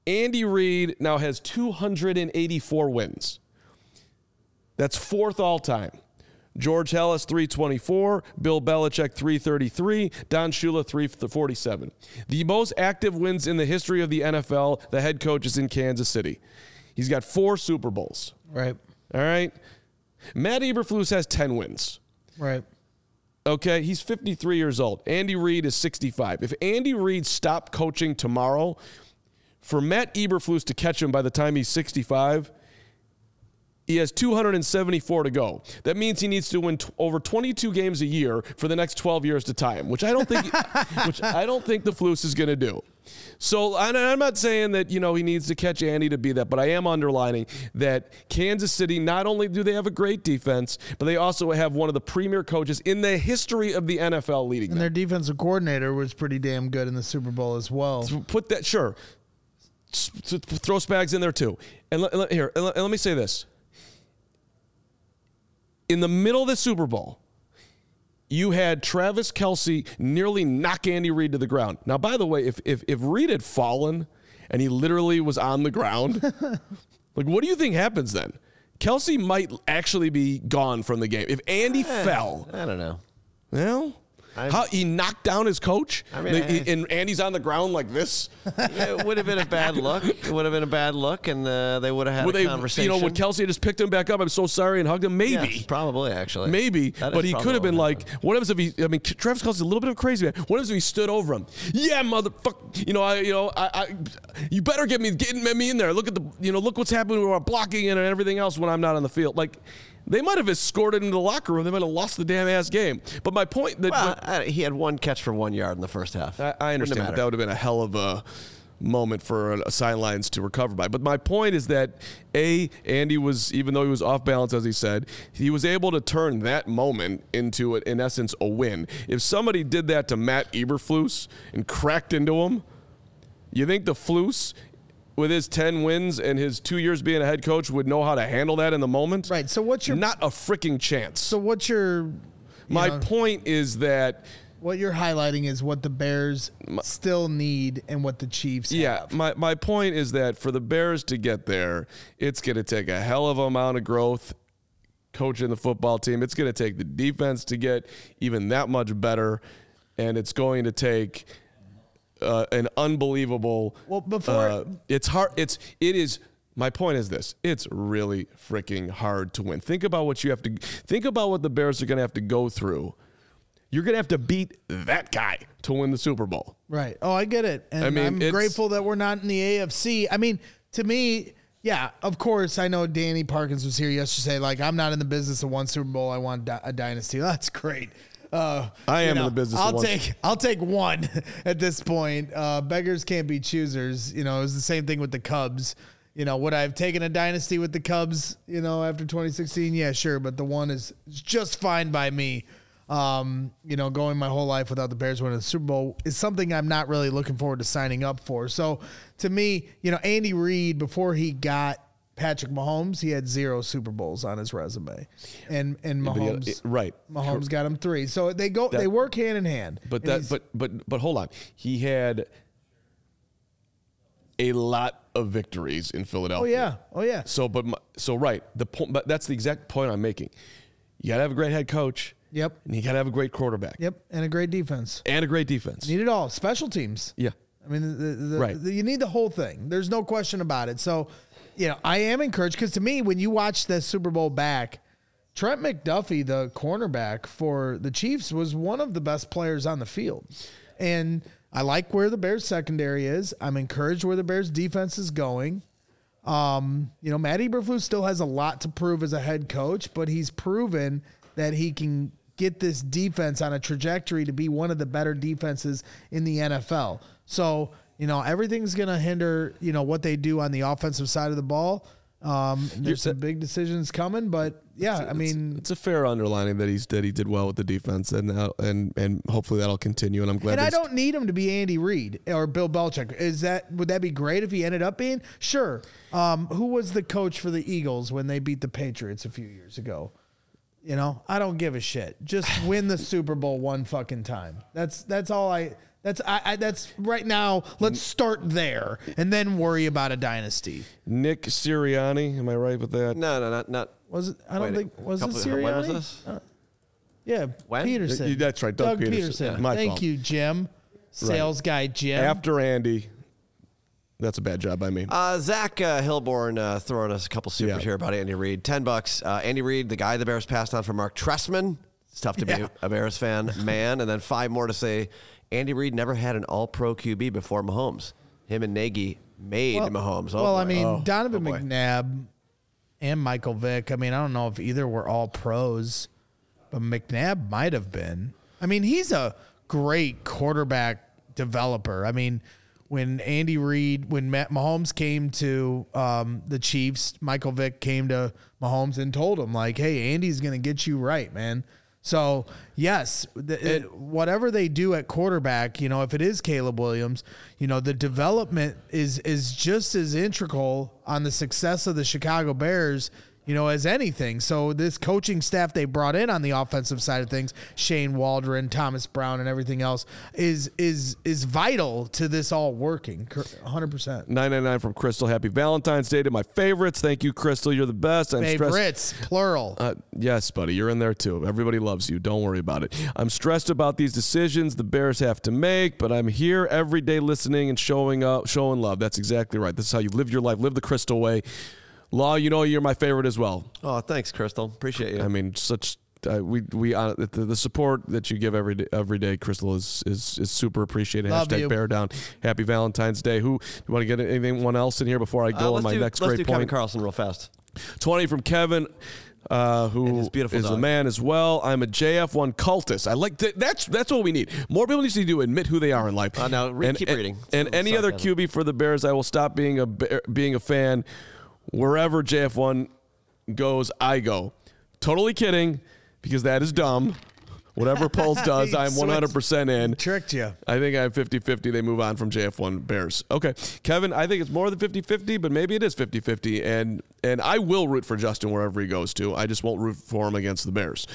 Andy Reid now has 284 wins. That's fourth all time. George Halas 324, Bill Belichick 333, Don Shula 347. The most active wins in the history of the NFL, the head coach is in Kansas City. He's got four Super Bowls. Right. All right. Matt Eberflus has 10 wins. Right. Okay, he's 53 years old. Andy Reid is 65. If Andy Reid stopped coaching tomorrow, for Matt Eberflus to catch him by the time he's 65, He has 274 to go. That means he needs to win t- over 22 games a year for the next 12 years to tie him, which I don't think, which I don't think the Flus is going to do. So I'm not saying that you know he needs to catch Andy to be that, but I am underlining that Kansas City not only do they have a great defense, but they also have one of the premier coaches in the history of the NFL leading And them. their defensive coordinator was pretty damn good in the Super Bowl as well. Put that sure. Throw Spags in there too. And let- here, and let, and let me say this. In the middle of the Super Bowl, you had Travis Kelce nearly knock Andy Reid to the ground. Now, by the way, if if, if Reid had fallen and he literally was on the ground, like what do you think happens then? Kelce might actually be gone from the game. If Andy eh, fell, I don't know. well, how he knocked down his coach, I mean, I- and Andy's on the ground like this. it would have been a bad look. It would have been a bad look, and uh, they would have had Would a they, conversation. you know, would Kelce just picked him back up? I'm so sorry and hugged him. Maybe. Yes, probably actually. Maybe, That but he could have been like, what happens if he? I mean, Travis Kelce's a little bit of a crazy man. What happens if he stood over him? Yeah, motherfucker. You know, I, you know, I, I, you better get me, get me in there. Look at the, you know, look what's happening with our blocking and everything else when I'm not on the field. Like, they might have escorted him to the locker room. They might have lost the damn ass game. But my point that Well, I- he had one catch for one yard in the first half. I, I understand, but that would have been a hell of a moment for uh, sidelines to recover by. But my point is that a Andy was, even though he was off balance, as he said, he was able to turn that moment into, in essence, a win. If somebody did that to Matt Eberflus and cracked into him, you think the Flus, with his ten wins and his two years being a head coach, would know how to handle that in the moment? Right. So what's your Not a freaking chance. so what's your you my know, point is that. what you're highlighting is what the Bears still need and what the Chiefs Yeah, have. my, my point is that for the Bears to get there, it's going to take a hell of a amount of growth coaching the football team. It's going to take the defense to get even that much better, and it's going to take uh, an unbelievable. Well, before- uh, it's hard. It's it is. My point is this: it's really freaking hard to win. Think about what you have to. Think about what the Bears are going to have to go through. You're going to have to beat that guy to win the Super Bowl. Right. Oh, I get it. And I mean, I'm grateful that we're not in the AFC. I mean, to me, yeah, of course, I know Danny Parkins was here yesterday. Like, I'm not in the business of one Super Bowl. I want a dynasty. That's great. Uh, I am in the business I'll take I'll take one at this point. Uh, beggars can't be choosers. You know, it was the same thing with the Cubs. You know, would I have taken a dynasty with the Cubs? You know, after 2016, yeah, sure, but the one is is just fine by me. Um, you know, going my whole life without the Bears winning the Super Bowl is something I'm not really looking forward to signing up for. So, to me, you know, Andy Reid before he got Patrick Mahomes, he had zero Super Bowls on his resume, and and But he- Mahomes, right. Mahomes got him three. So they go, they work hand in hand. But that, but but but hold on. He had a lot of victories in Philadelphia. oh yeah, oh yeah, So, but my, so right. The point, but that's the exact point I'm making. You gotta have a great head coach. Yep. And you gotta have a great quarterback. yep, and a great defense. And a great defense. Need it all. Special teams. Yeah. I mean, the, the, Right. the- you need the whole thing. There's no question about it. So, you know, I am encouraged because to me, when you watch the Super Bowl back, Trent McDuffie, the cornerback for the Chiefs, was one of the best players on the field. And I like where the Bears secondary is. I'm encouraged where the Bears defense is going. Um, you know, Matt Eberflus still has a lot to prove as a head coach, but he's proven that he can get this defense on a trajectory to be one of the better defenses in the NFL. So, you know, everything's going to hinder, you know, what they do on the offensive side of the ball. Um, there's some big decisions coming, but yeah, I mean, it's a fair underlining that he's that he did well with the defense, and uh, and and hopefully that'll continue. And I'm glad. and I don't need him to be Andy Reid or Bill Belichick. Is that would that be great if he ended up being? Sure. Um, who was the coach for the Eagles when they beat the Patriots a few years ago? You know, I don't give a shit. Just win the Super Bowl one fucking time. That's that's all I. That's I, I. That's right now. Let's start there and then worry about a dynasty. Nick Sirianni, am I right with that? No, no, not not. Was it? I don't Wait, think was it couple- Sirianni? Was this? Yeah, When? Pederson. Y- that's right, Doug Pederson. Yeah. My Thank fault. you, Jim. Sales guy Jim. After Andy, that's a bad job by me. Uh, Zach uh, Hilborn uh, throwing us a couple supers Yeah. here about Andy Reid. Ten bucks. Uh, Andy Reid, the guy the Bears passed on for Marc Trestman. It's tough to Yeah. be a Bears fan, man. And then five more to say Andy Reid never had an All Pro QB before Mahomes. Him and Nagy made Mahomes. Oh, well, I mean, Oh, Donovan oh. McNabb and Michael Vick. I mean, I don't know if either were all pros, but McNabb might have been. I mean, he's a great quarterback developer. I mean, when Andy Reid, when Matt Mahomes came to um, the Chiefs, Michael Vick came to Mahomes and told him like, "Hey, Andy's going to get you right, man." So yes, the, it, whatever they do at quarterback, you know, if it is Caleb Williams, you know, the development is is just as integral on the success of the Chicago Bears you know, as anything. So this coaching staff they brought in on the offensive side of things, Shane Waldron, Thomas Brown, and everything else, is is is vital to this all working. 100. percent 999 from Crystal. Happy Valentine's Day to my favorites. Thank you, Crystal. You're the best. I'm favorites, stressed. plural. Uh, yes, buddy, you're in there too. Everybody loves you. Don't worry about it. I'm stressed about these decisions the Bears have to make, but I'm here every day listening and showing up, showing love. That's exactly right. This is how you live your life. Live the Crystal way. Law, you know you're my favorite as well. Oh, thanks, Crystal. Appreciate you. I mean, such uh, we we uh, the, the, support that you give every day, every day, Crystal is is, is super appreciated. Love Hashtag you. bear down. Happy Valentine's Day. Who you want to get anyone else in here before I go uh, on my do, next great do point? Kevin Carlson real fast. Twenty from Kevin. Uh, who is beautiful a man as well? I'm a JF1 cultist. I like to, that's that's what we need. More people need to do admit who they are in life. Uh, now re- and, keep and, reading. And any other QB for the Bears, I will stop being a being a fan wherever JF1 goes, I go. Totally kidding, because that is dumb. Whatever Poles does, I'm 100% in. Tricked you. I think I have 50 50. They move on from JF1 Bears. Okay. Kevin, I think it's more than 50 50, but maybe it is 50 50. And, and I will root for Justin wherever he goes to. I just won't root for him against the Bears.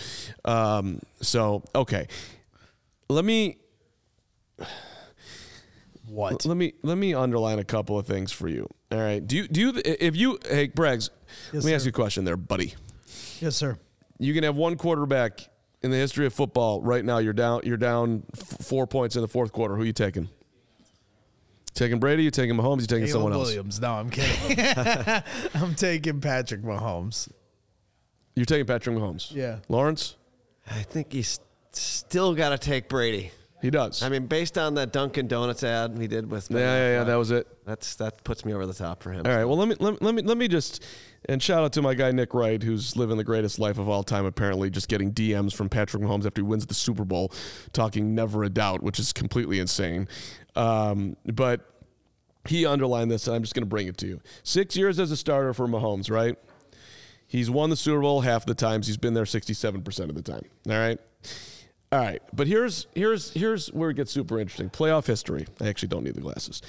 Um, so, okay. Let me. What? Let me let me underline a couple of things for you. All right. Do you do you if you hey Braggs, yes, let me sir. ask you a question there, buddy. Yes, sir. You can have one quarterback in the history of football right now. You're down you're down f- four points in the fourth quarter. Who are you taking? Taking Brady, you taking Mahomes, you taking Caleb someone else? Williams. No, I'm kidding. I'm taking Patrick Mahomes. You're taking Patrick Mahomes. Yeah. Lawrence? I think he's still got to take Brady. He does. I mean, based on that Dunkin' Donuts ad he did with yeah, yeah, yeah, that was it. That's that puts me over the top for him. All right. Well, let me let me let me, let me just and shout out to my guy Nick Wright, who's living the greatest life of all time. Apparently, just getting DMs from Patrick Mahomes after he wins the Super Bowl, talking never a doubt, which is completely insane. Um, but he underlined this, and I'm just going to bring it to you. Six years as a starter for Mahomes, right? He's won the Super Bowl half the times. He's been there 67% of the time. All right. All right, but here's here's here's where it gets super interesting. Playoff history. I actually don't need the glasses.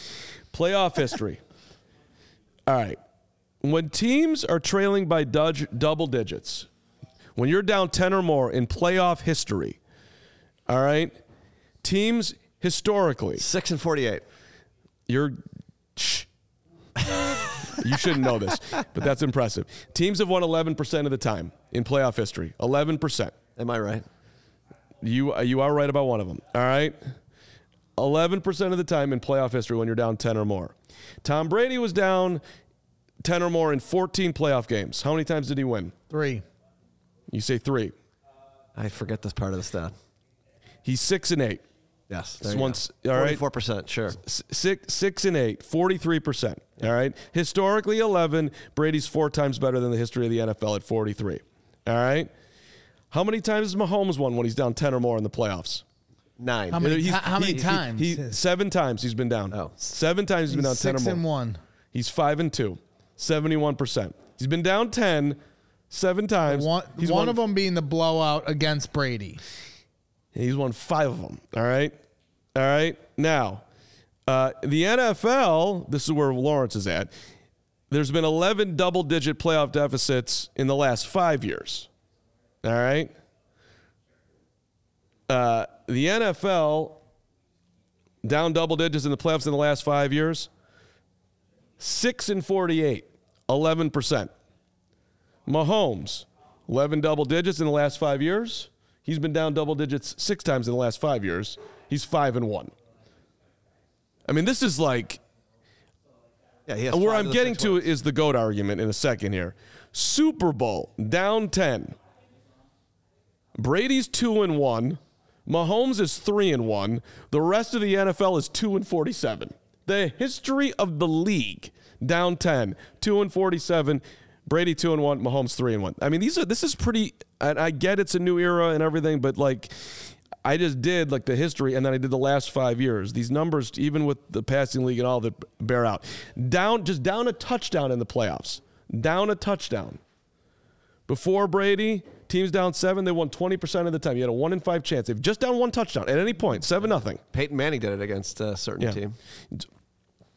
Playoff history. All right. When teams are trailing by dudge, double digits, when you're down 10 or more in playoff history, all right? Teams historically 6 and 48. You're shh. you shouldn't know this, but that's impressive. Teams have won 11% of the time in playoff history. 11%. Am I right? You uh, you are right about one of them. All right. 11% of the time in playoff history when you're down 10 or more. Tom Brady was down 10 or more in 14 playoff games. How many times did he win? 3. You say 3. I forget this part of the stat. He's 6 and 8. Yes. Once, all right. 44%, sure. Six, six and eight, 43%. All right. Historically, 11. Brady's four times better than the history of the NFL at 43. All right. How many times has Mahomes won when he's down 10 or more in the playoffs? Nine. How many, He's- ti- how many he- he- times? he- seven times he's been down. Oh. Seven times he's been down 10 or six more. and one. He's five and two, 71%. He's been down 10 seven times. One, he's one won, of them being the blowout against Brady. He's won five of them. All right. All right. Now, uh, the NFL, this is where Lawrence is at. There's been 11 double digit playoff deficits in the last five years. All right. Uh, the NFL down double digits in the playoffs in the last five years. Six and 48, 11%. Mahomes, 11 double digits in the last five years. He's been down double digits six times in the last five years. He's five and one. I mean, this is like Yeah, he has where I'm getting to is the GOAT argument in a second here. Super Bowl down 10. Brady's 2 and 1. Mahomes is 3 and 1. The rest of the NFL is 2 and 47. The history of the league down 10, 2 and 47. Brady two and one, Mahomes three and one. I mean, these are this is pretty. And I get it's a new era and everything, but like, I just did like the history, and then I did the last five years. These numbers, even with the passing league and all that, bear out. Down, just down a touchdown in the playoffs. Down a touchdown. Before Brady, teams down seven, they won twenty percent of the time. You had a one in five chance. They've just down one touchdown at any point, seven nothing. Peyton Manning did it against a certain Yeah. team.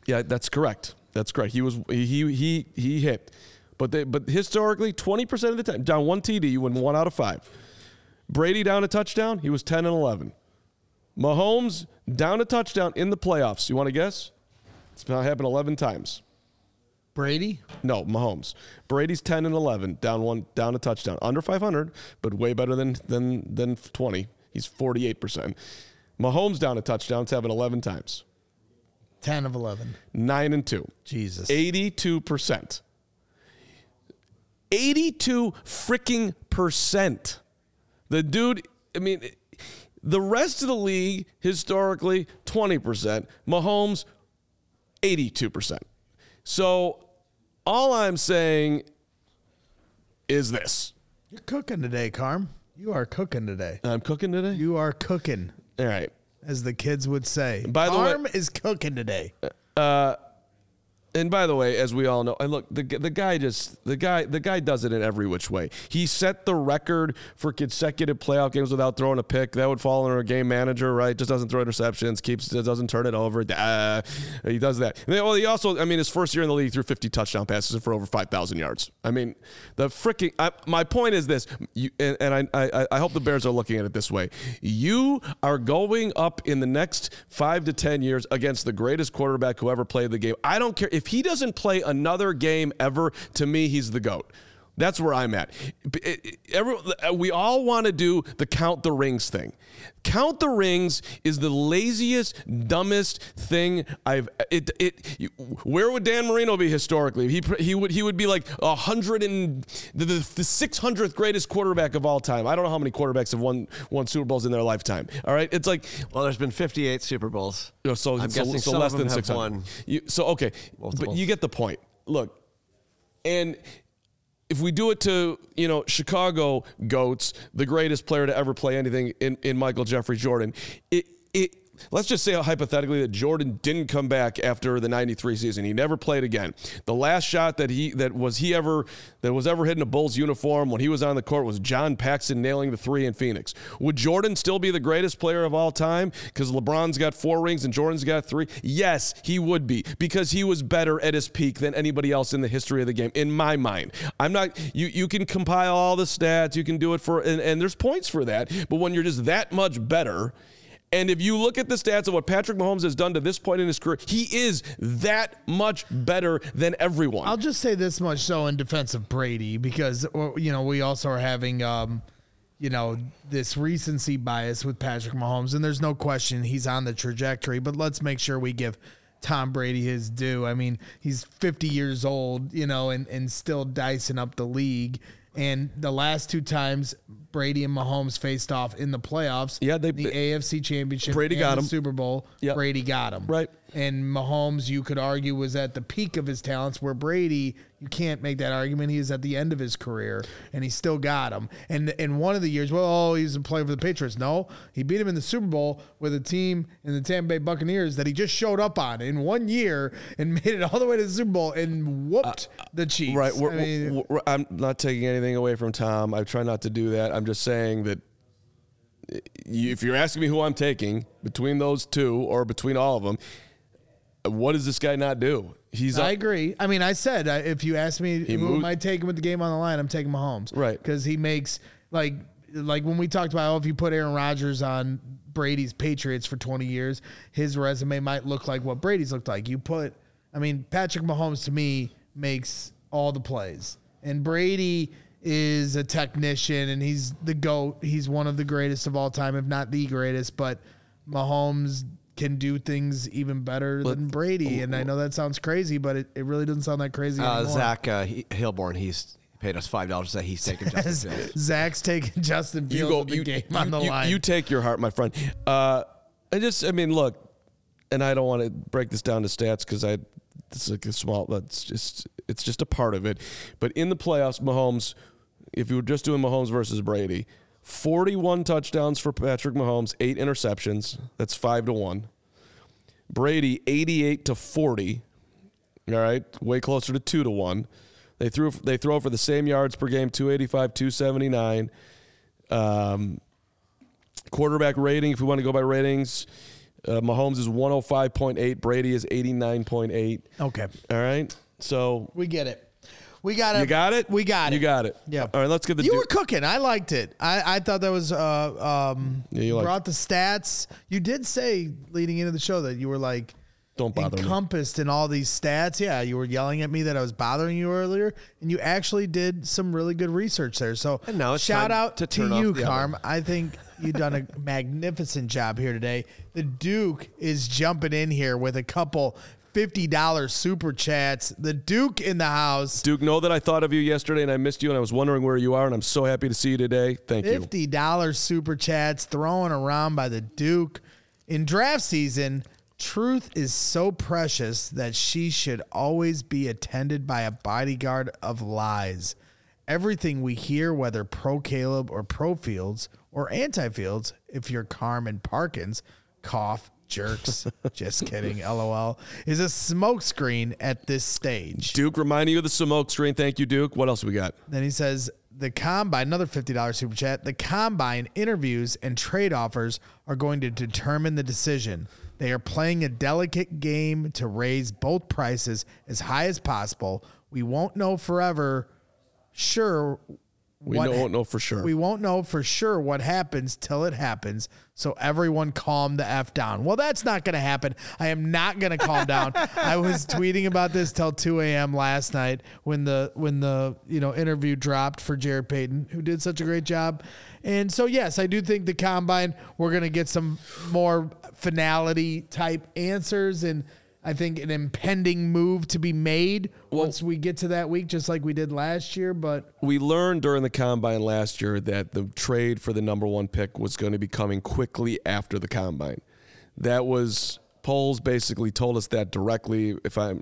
Yeah, that's correct. That's correct. He was he he he hit, but they but historically twenty percent of the time down one TD, you win one out of five. Brady down a touchdown, he was ten and eleven. Mahomes down a touchdown in the playoffs. You want to guess? It's now happened eleven times. Brady. No, Mahomes. Brady's ten and eleven, down one, down a touchdown, under five hundred, but way better than than than twenty. He's forty eight percent. Mahomes down a touchdown. Happened eleven times. 10 of 11. Nine and two. Jesus. 82%. 82 freaking percent. The dude, I mean, the rest of the league historically 20%. Mahomes 82%. So all I'm saying is this. You're cooking today, Carm. You are cooking today. I'm cooking today. You are cooking, All right. as the kids would say. By the way- Carm is cooking today. Uh, And by the way, as we all know, and look, the the guy just the guy the guy does it in every which way. He set the record for consecutive playoff games without throwing a pick. That would fall under a game manager, right? Just doesn't throw interceptions, keeps doesn't turn it over. He does that. Well, he also, I mean, his first year in the league, threw 50 touchdown passes for over 5,000 yards. I mean, the freaking. I, my point is this, you, and, and I, I I hope the Bears are looking at it this way. You are going up in the next five to 10 years against the greatest quarterback who ever played the game. I don't care if he doesn't play another game ever. To me, he's the goat. That's where I'm at. It- it- eh, eh, eh, we all want to do the count the rings thing. Count the rings is the laziest, dumbest thing I've. It, it. Where would Dan Marino be historically? He he would he would be like a hundred and the the six hundredth greatest quarterback of all time. I don't know how many quarterbacks have won won Super Bowls in their lifetime. All right, it's like Well, there's been 58 Super Bowls. so, so, so less than have 600. You, so, okay. Multiple. But you get the point. Look, and if we do it to, you know, Chicago GOATs, the greatest player to ever play anything in, in Michael Jeffrey Jordan, it, it, let's just say hypothetically that Jordan didn't come back after the 93 season. He never played again. The last shot that he that was he ever that was ever hit in a Bulls uniform when he was on the court was John Paxson nailing the 3 in Phoenix. Would Jordan still be the greatest player of all time cuz LeBron's got 4 rings and Jordan's got 3? Yes, he would be because he was better at his peak than anybody else in the history of the game in my mind. I'm not you you can compile all the stats, you can do it for and, and there's points for that, but when you're just that much better and if you look at the stats of what Patrick Mahomes has done to this point in his career, he is that much better than everyone. I'll just say this much so in defense of Brady because you know we also are having um, you know this recency bias with Patrick Mahomes, and there's no question he's on the trajectory. But let's make sure we give Tom Brady his due. I mean, he's 50 years old, you know, and and still dicing up the league. And the last two times Brady and Mahomes faced off in the playoffs, Yeah, they- the AFC Championship, Brady and got the him. Super Bowl, Yep. Brady got him, Right. and Mahomes, you could argue, was at the peak of his talents, where Brady, you can't make that argument. He is at the end of his career, and he still got him. And in one of the years, well, oh, he's playing for the Patriots. No, he beat him in the Super Bowl with a team in the Tampa Bay Buccaneers that he just showed up on in one year and made it all the way to the Super Bowl and whooped uh, the Chiefs. Right. We're, I mean, I'm not taking anything away from Tom. I try not to do that. I'm just saying that if you're asking me who I'm taking between those two or between all of them, what does this guy not do? He's I agree. I mean, I said if you ask me who moved- am I taking with the game on the line, I'm taking Mahomes. Right. Because he makes like like when we talked about oh, if you put Aaron Rodgers on Brady's Patriots for 20 years, his resume might look like what Brady's looked like. You put, I mean, Patrick Mahomes to me makes all the plays, and Brady is a technician and he's the goat. He's one of the greatest of all time, if not the greatest. But Mahomes can do things even better than Brady, and I know that sounds crazy, but it, it really doesn't sound that crazy Uh, anymore. Zach uh, he, Hilborn, he's paid us five dollars to say he's taking Justin Fields. Zach's taking Justin you go the you, game you- on the you- line. you take your heart, my friend. Uh, I just, I mean, look, and I don't want to break this down to stats because I It's like a small. That's just it's just a part of it. But in the playoffs, Mahomes, if you were just doing Mahomes versus Brady, forty-one touchdowns for Patrick Mahomes, eight interceptions. That's five to one. Brady, eighty-eight to forty. All right, way closer to two to one. They threw they throw for the same yards per game, 285, 279. Um, quarterback rating, if we want to go by ratings, uh, Mahomes is 105.8, Brady is 89.8. Okay. All right. So We get it. We got it. you got it? We got it. You got it. Yeah. All right, let's get the You du- were cooking. I liked it. I, I thought that was uh um Yeah, you brought the stats. You did say leading into the show that you were like Don't bother me. encompassed in all these stats. Yeah, you were yelling at me that I was bothering you earlier, and you actually did some really good research there. So And now shout out to to, you, Carm. I think you've done a magnificent job here today. The Duke is jumping in here with a couple fifty dollars super chats. The Duke in the house. Duke, know that I thought of you yesterday and I missed you and I was wondering where you are and I'm so happy to see you today. Thank you. Fifty dollars super chats thrown around by the Duke in draft season. Truth is so precious that she should always be attended by a bodyguard of lies. Everything we hear, whether pro Caleb or pro Fields or anti Fields, if you're Carman Parkins, cough, jerks, just kidding, lol, is a smokescreen at this stage. Duke, reminding you of the smoke screen. Thank you, Duke. What else we got? Then he says the combine, another $50 super chat. The combine interviews and trade offers are going to determine the decision. They are playing a delicate game to raise both prices as high as possible. We won't know forever, sure. We what- don't know for sure. We won't know for sure what happens till it happens. So everyone calm the F down. Well, that's not going to happen. I am not going to calm down. I was tweeting about this till 2 a.m. last night when the when the you know interview dropped for Jarrett Payton, who did such a great job. And so yes, I do think the combine we're going to get some more finality type answers and I think an impending move to be made once we get to that week, just like we did last year. But we learned during the combine last year that the trade for the number one pick was going to be coming quickly after the combine. That was Poles basically told us that directly. If I'm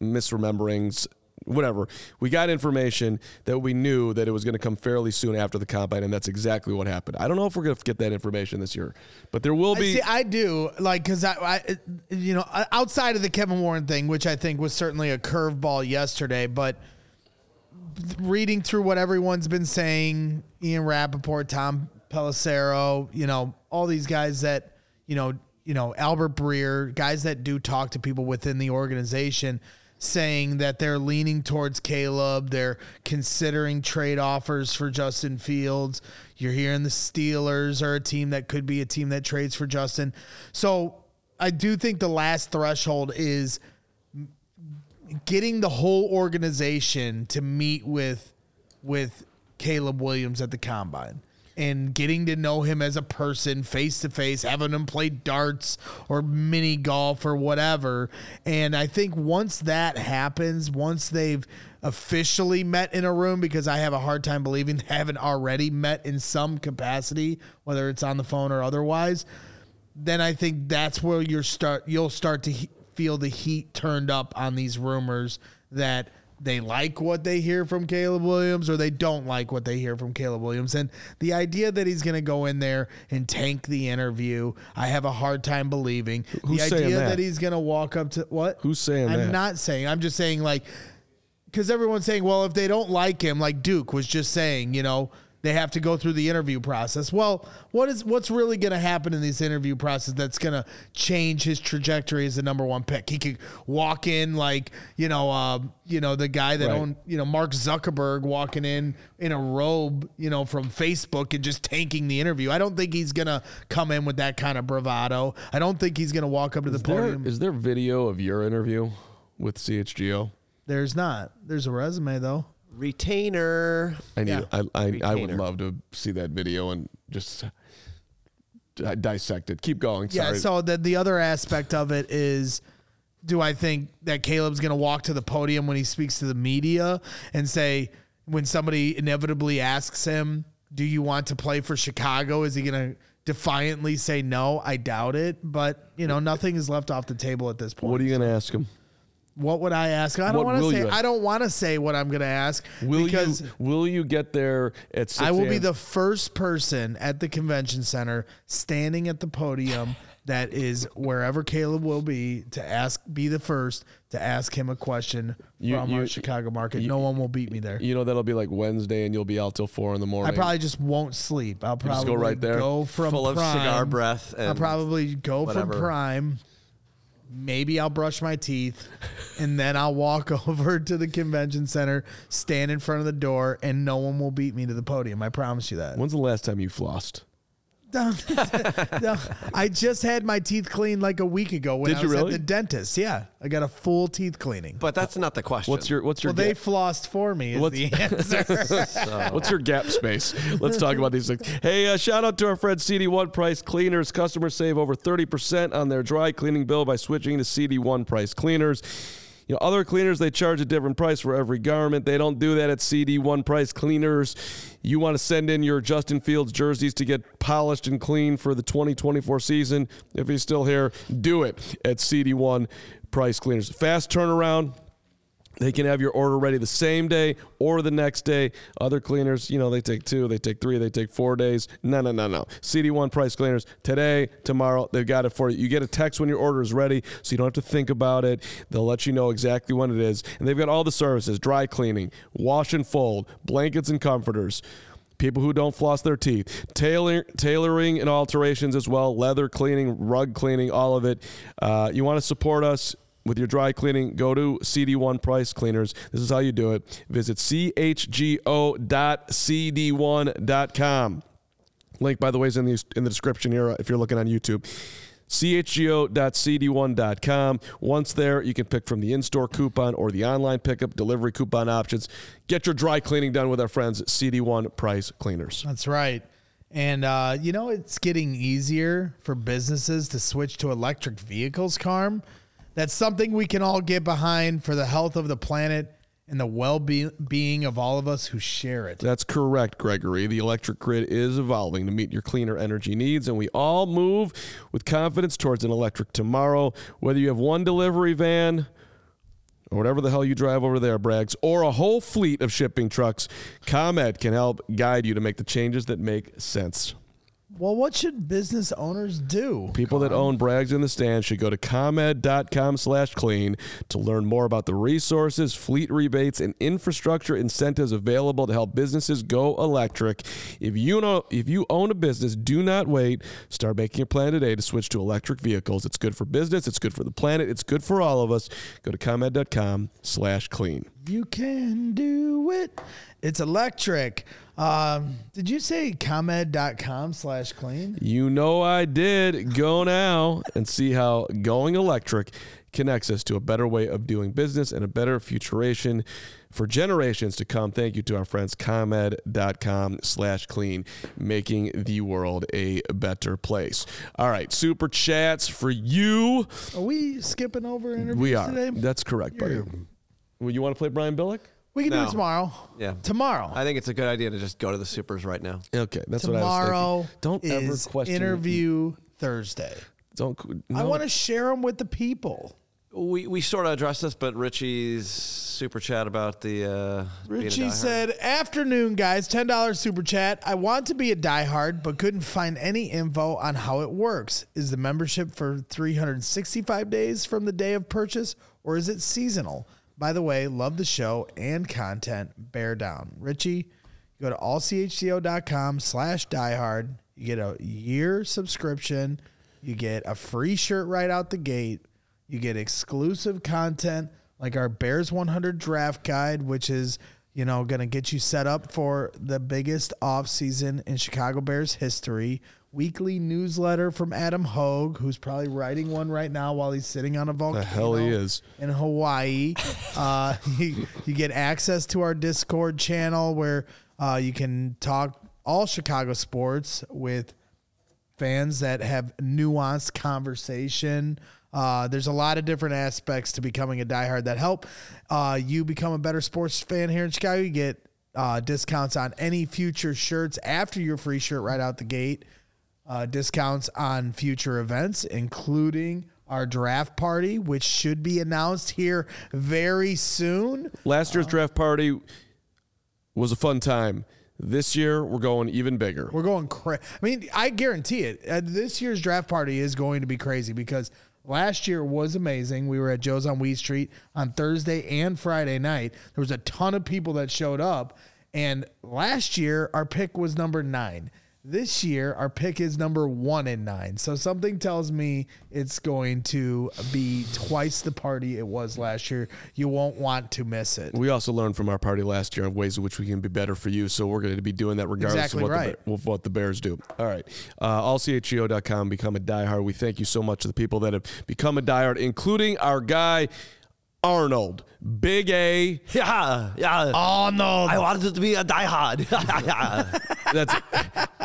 misremembering, whatever, we got information that we knew that it was going to come fairly soon after the combine, and that's exactly what happened. I don't know if we're going to get that information this year, but there will be. see. I do like because I, I, you know, outside of the Kevin Warren thing, which I think was certainly a curveball yesterday, but reading through what everyone's been saying, Ian Rapoport, Tom Pelissero, you know, all these guys that, you know, you know, Albert Breer, guys that do talk to people within the organization saying that they're leaning towards Caleb, they're considering trade offers for Justin Fields. You're hearing the Steelers are a team that could be a team that trades for Justin. So, I do think the last threshold is getting the whole organization to meet with with Caleb Williams at the combine and getting to know him as a person face to face, having him play darts or mini golf or whatever. And I think once that happens, once they've officially met in a room, because I have a hard time believing they haven't already met in some capacity, whether it's on the phone or otherwise, then I think that's where you're start you'll start to he- feel the heat turned up on these rumors that they like what they hear from Caleb Williams or they don't like what they hear from Caleb Williams. And the idea that he's going to go in there and tank the interview, I have a hard time believing. Who's the idea that? that? he's going to walk up to what? Who's saying that? I'm that? not saying. I'm just saying like because everyone's saying, well, if they don't like him, like Duke was just saying, you know, they have to go through the interview process. Well, what is what's really going to happen in this interview process that's going to change his trajectory as the number one pick? He could walk in like you know, uh, you know, the guy that Right. owned, you know, Mark Zuckerberg walking in in a robe, you know, from Facebook and just tanking the interview. I don't think he's going to come in with that kind of bravado. I don't think he's going to walk up to the Is there, podium. is there video of your interview with CHGO? There's not. There's a resume though. Retainer. I need. Yeah. I, I, I would Retainer. love to see that video and just di- dissect it. Keep going. Yeah. Sorry. So the the other aspect of it is, do I think that Caleb's going to walk to the podium when he speaks to the media and say, when somebody inevitably asks him, "Do you want to play for Chicago?" Is he going to defiantly say no? I doubt it. But you know, nothing is left off the table at this point. what are you going to ask him? What would I ask? I don't want will to say. you ask? I don't want to say what I'm going to ask Will because you will you get there at 6 I will be a.m.? the first person at the convention center standing at the podium that is wherever Caleb will be to ask be the first to ask him a question You- from you- our Chicago market. no one will beat me there. You know that'll be like Wednesday, and you'll be out till four in the morning. I probably just won't sleep. I'll just probably go right there? Go from Full of prime. cigar breath And I'll probably go whatever. from prime. Maybe I'll brush my teeth, and then I'll walk over to the convention center, stand in front of the door, and no one will beat me to the podium. I promise you that. When's the last time you flossed? No, no, I just had my teeth cleaned like a week ago when Did I you really? at the dentist. Yeah, I got a full teeth cleaning. But that's not the question. What's your what's your well, they gap, flossed for me. Is What's- the answer? what's your gap space? Let's talk about these things. Hey, uh, shout out to our friend CD1 Price Cleaners. Customers save over thirty percent on their dry cleaning bill by switching to CD1 Price Cleaners. You know, other cleaners they charge a different price for every garment. They don't do that at CD1 Price Cleaners. You want to send in your Justin Fields jerseys to get polished and clean for the 2024 season. If he's still here, do it at CD1 Price Cleaners. Fast turnaround. They can have your order ready the same day or the next day. Other cleaners, you know, they take two, they take three, they take four days. No, no, no, no. CD1 price cleaners today, tomorrow, they've got it for you. You get a text when your order is ready, so you don't have to think about it. They'll let you know exactly when it is. And they've got all the services dry cleaning, wash and fold, blankets and comforters people who don't floss their teeth, Tailor, tailoring and alterations as well, leather cleaning, rug cleaning, all of it. Uh, you want to support us with your dry cleaning? Go to CD1 Price Cleaners. This is how you do it. Visit chgo.cd1.com. Link, by the way, is in the in the description here if you're looking on YouTube. chgo.cd1.com. Once there, you can pick from the in-store coupon or the online pickup delivery coupon options. Get your dry cleaning done with our friends at CD1 Price Cleaners. That's right. And uh, you know, it's getting easier for businesses to switch to electric vehicles, Carm. That's something we can all get behind for the health of the planet and the well being of all of us who share it. That's correct, Gregory. The electric grid is evolving to meet your cleaner energy needs, and we all move with confidence towards an electric tomorrow. Whether you have one delivery van, or whatever the hell you drive over there, Braggs, or a whole fleet of shipping trucks, ComEd can help guide you to make the changes that make sense. Well, what should business owners do? People that own Brags in the stand should go to comed.com slash clean to learn more about the resources, fleet rebates, and infrastructure incentives available to help businesses go electric. If you know if you own a business, do not wait. Start making a plan today to switch to electric vehicles. It's good for business, it's good for the planet, it's good for all of us. Go to comed.com slash clean. You can do it. It's electric. Um, did you say comed.com slash clean? You know I did. Go now and see how going electric connects us to a better way of doing business and a better futuration for generations to come. Thank you to our friends comed.com slash clean, making the world a better place. All right, super chats for you. Are we skipping over interviews We are. today? That's correct, buddy. You're- Well, you want to play Brian Billick? we can do No. it tomorrow. Yeah. Tomorrow. I think it's a good idea to just go to the supers right now. Okay, that's tomorrow what I was thinking. Tomorrow. Don't ever is question interview Thursday. Don't. I want to share them with the people. We we sort of addressed this, but Richie's super chat about the uh, being a Richie diehard. said, "Afternoon, guys. Ten dollars super chat. I want to be a diehard, but couldn't find any info on how it works. Is the membership for 365 days from the day of purchase, or is it seasonal? By the way, love the show and content. Bear down, Richie. Go to allchgo.com slash diehard. You get a year subscription. You get a free shirt right out the gate. You get exclusive content like our Bears 100 draft guide, which is, you know, going to get you set up for the biggest offseason in Chicago Bears history. Weekly newsletter from Adam Hogue, who's probably writing one right now while he's sitting on a volcano. The hell he is. In Hawaii. uh, you, you get access to our Discord channel where uh, you can talk all Chicago sports with fans that have nuanced conversation. Uh, there's a lot of different aspects to becoming a diehard that help uh, you become a better sports fan here in Chicago. You get uh, discounts on any future shirts after your free shirt right out the gate. Uh, discounts on future events, including our draft party, which should be announced here very soon. Last year's draft party was a fun time. This year, we're going even bigger. We're going crazy. I mean, I guarantee it. Uh, this year's draft party is going to be crazy because last year was amazing. We were at Joe's on Weed Street on Thursday and Friday night. There was a ton of people that showed up. And last year, our pick was number nine. This year, our pick is number one in nine. So something tells me it's going to be twice the party it was last year. You won't want to miss it. We also learned from our party last year of ways in which we can be better for you. So we're going to be doing that regardless Exactly of what, right. the, of what the Bears do. All right. Uh, allchgo.com, become a diehard. We thank you so much to the people that have become a diehard, including our guy, Arnold. Big A. Yeah, yeah. Oh, no. I wanted to be a diehard. yeah. That's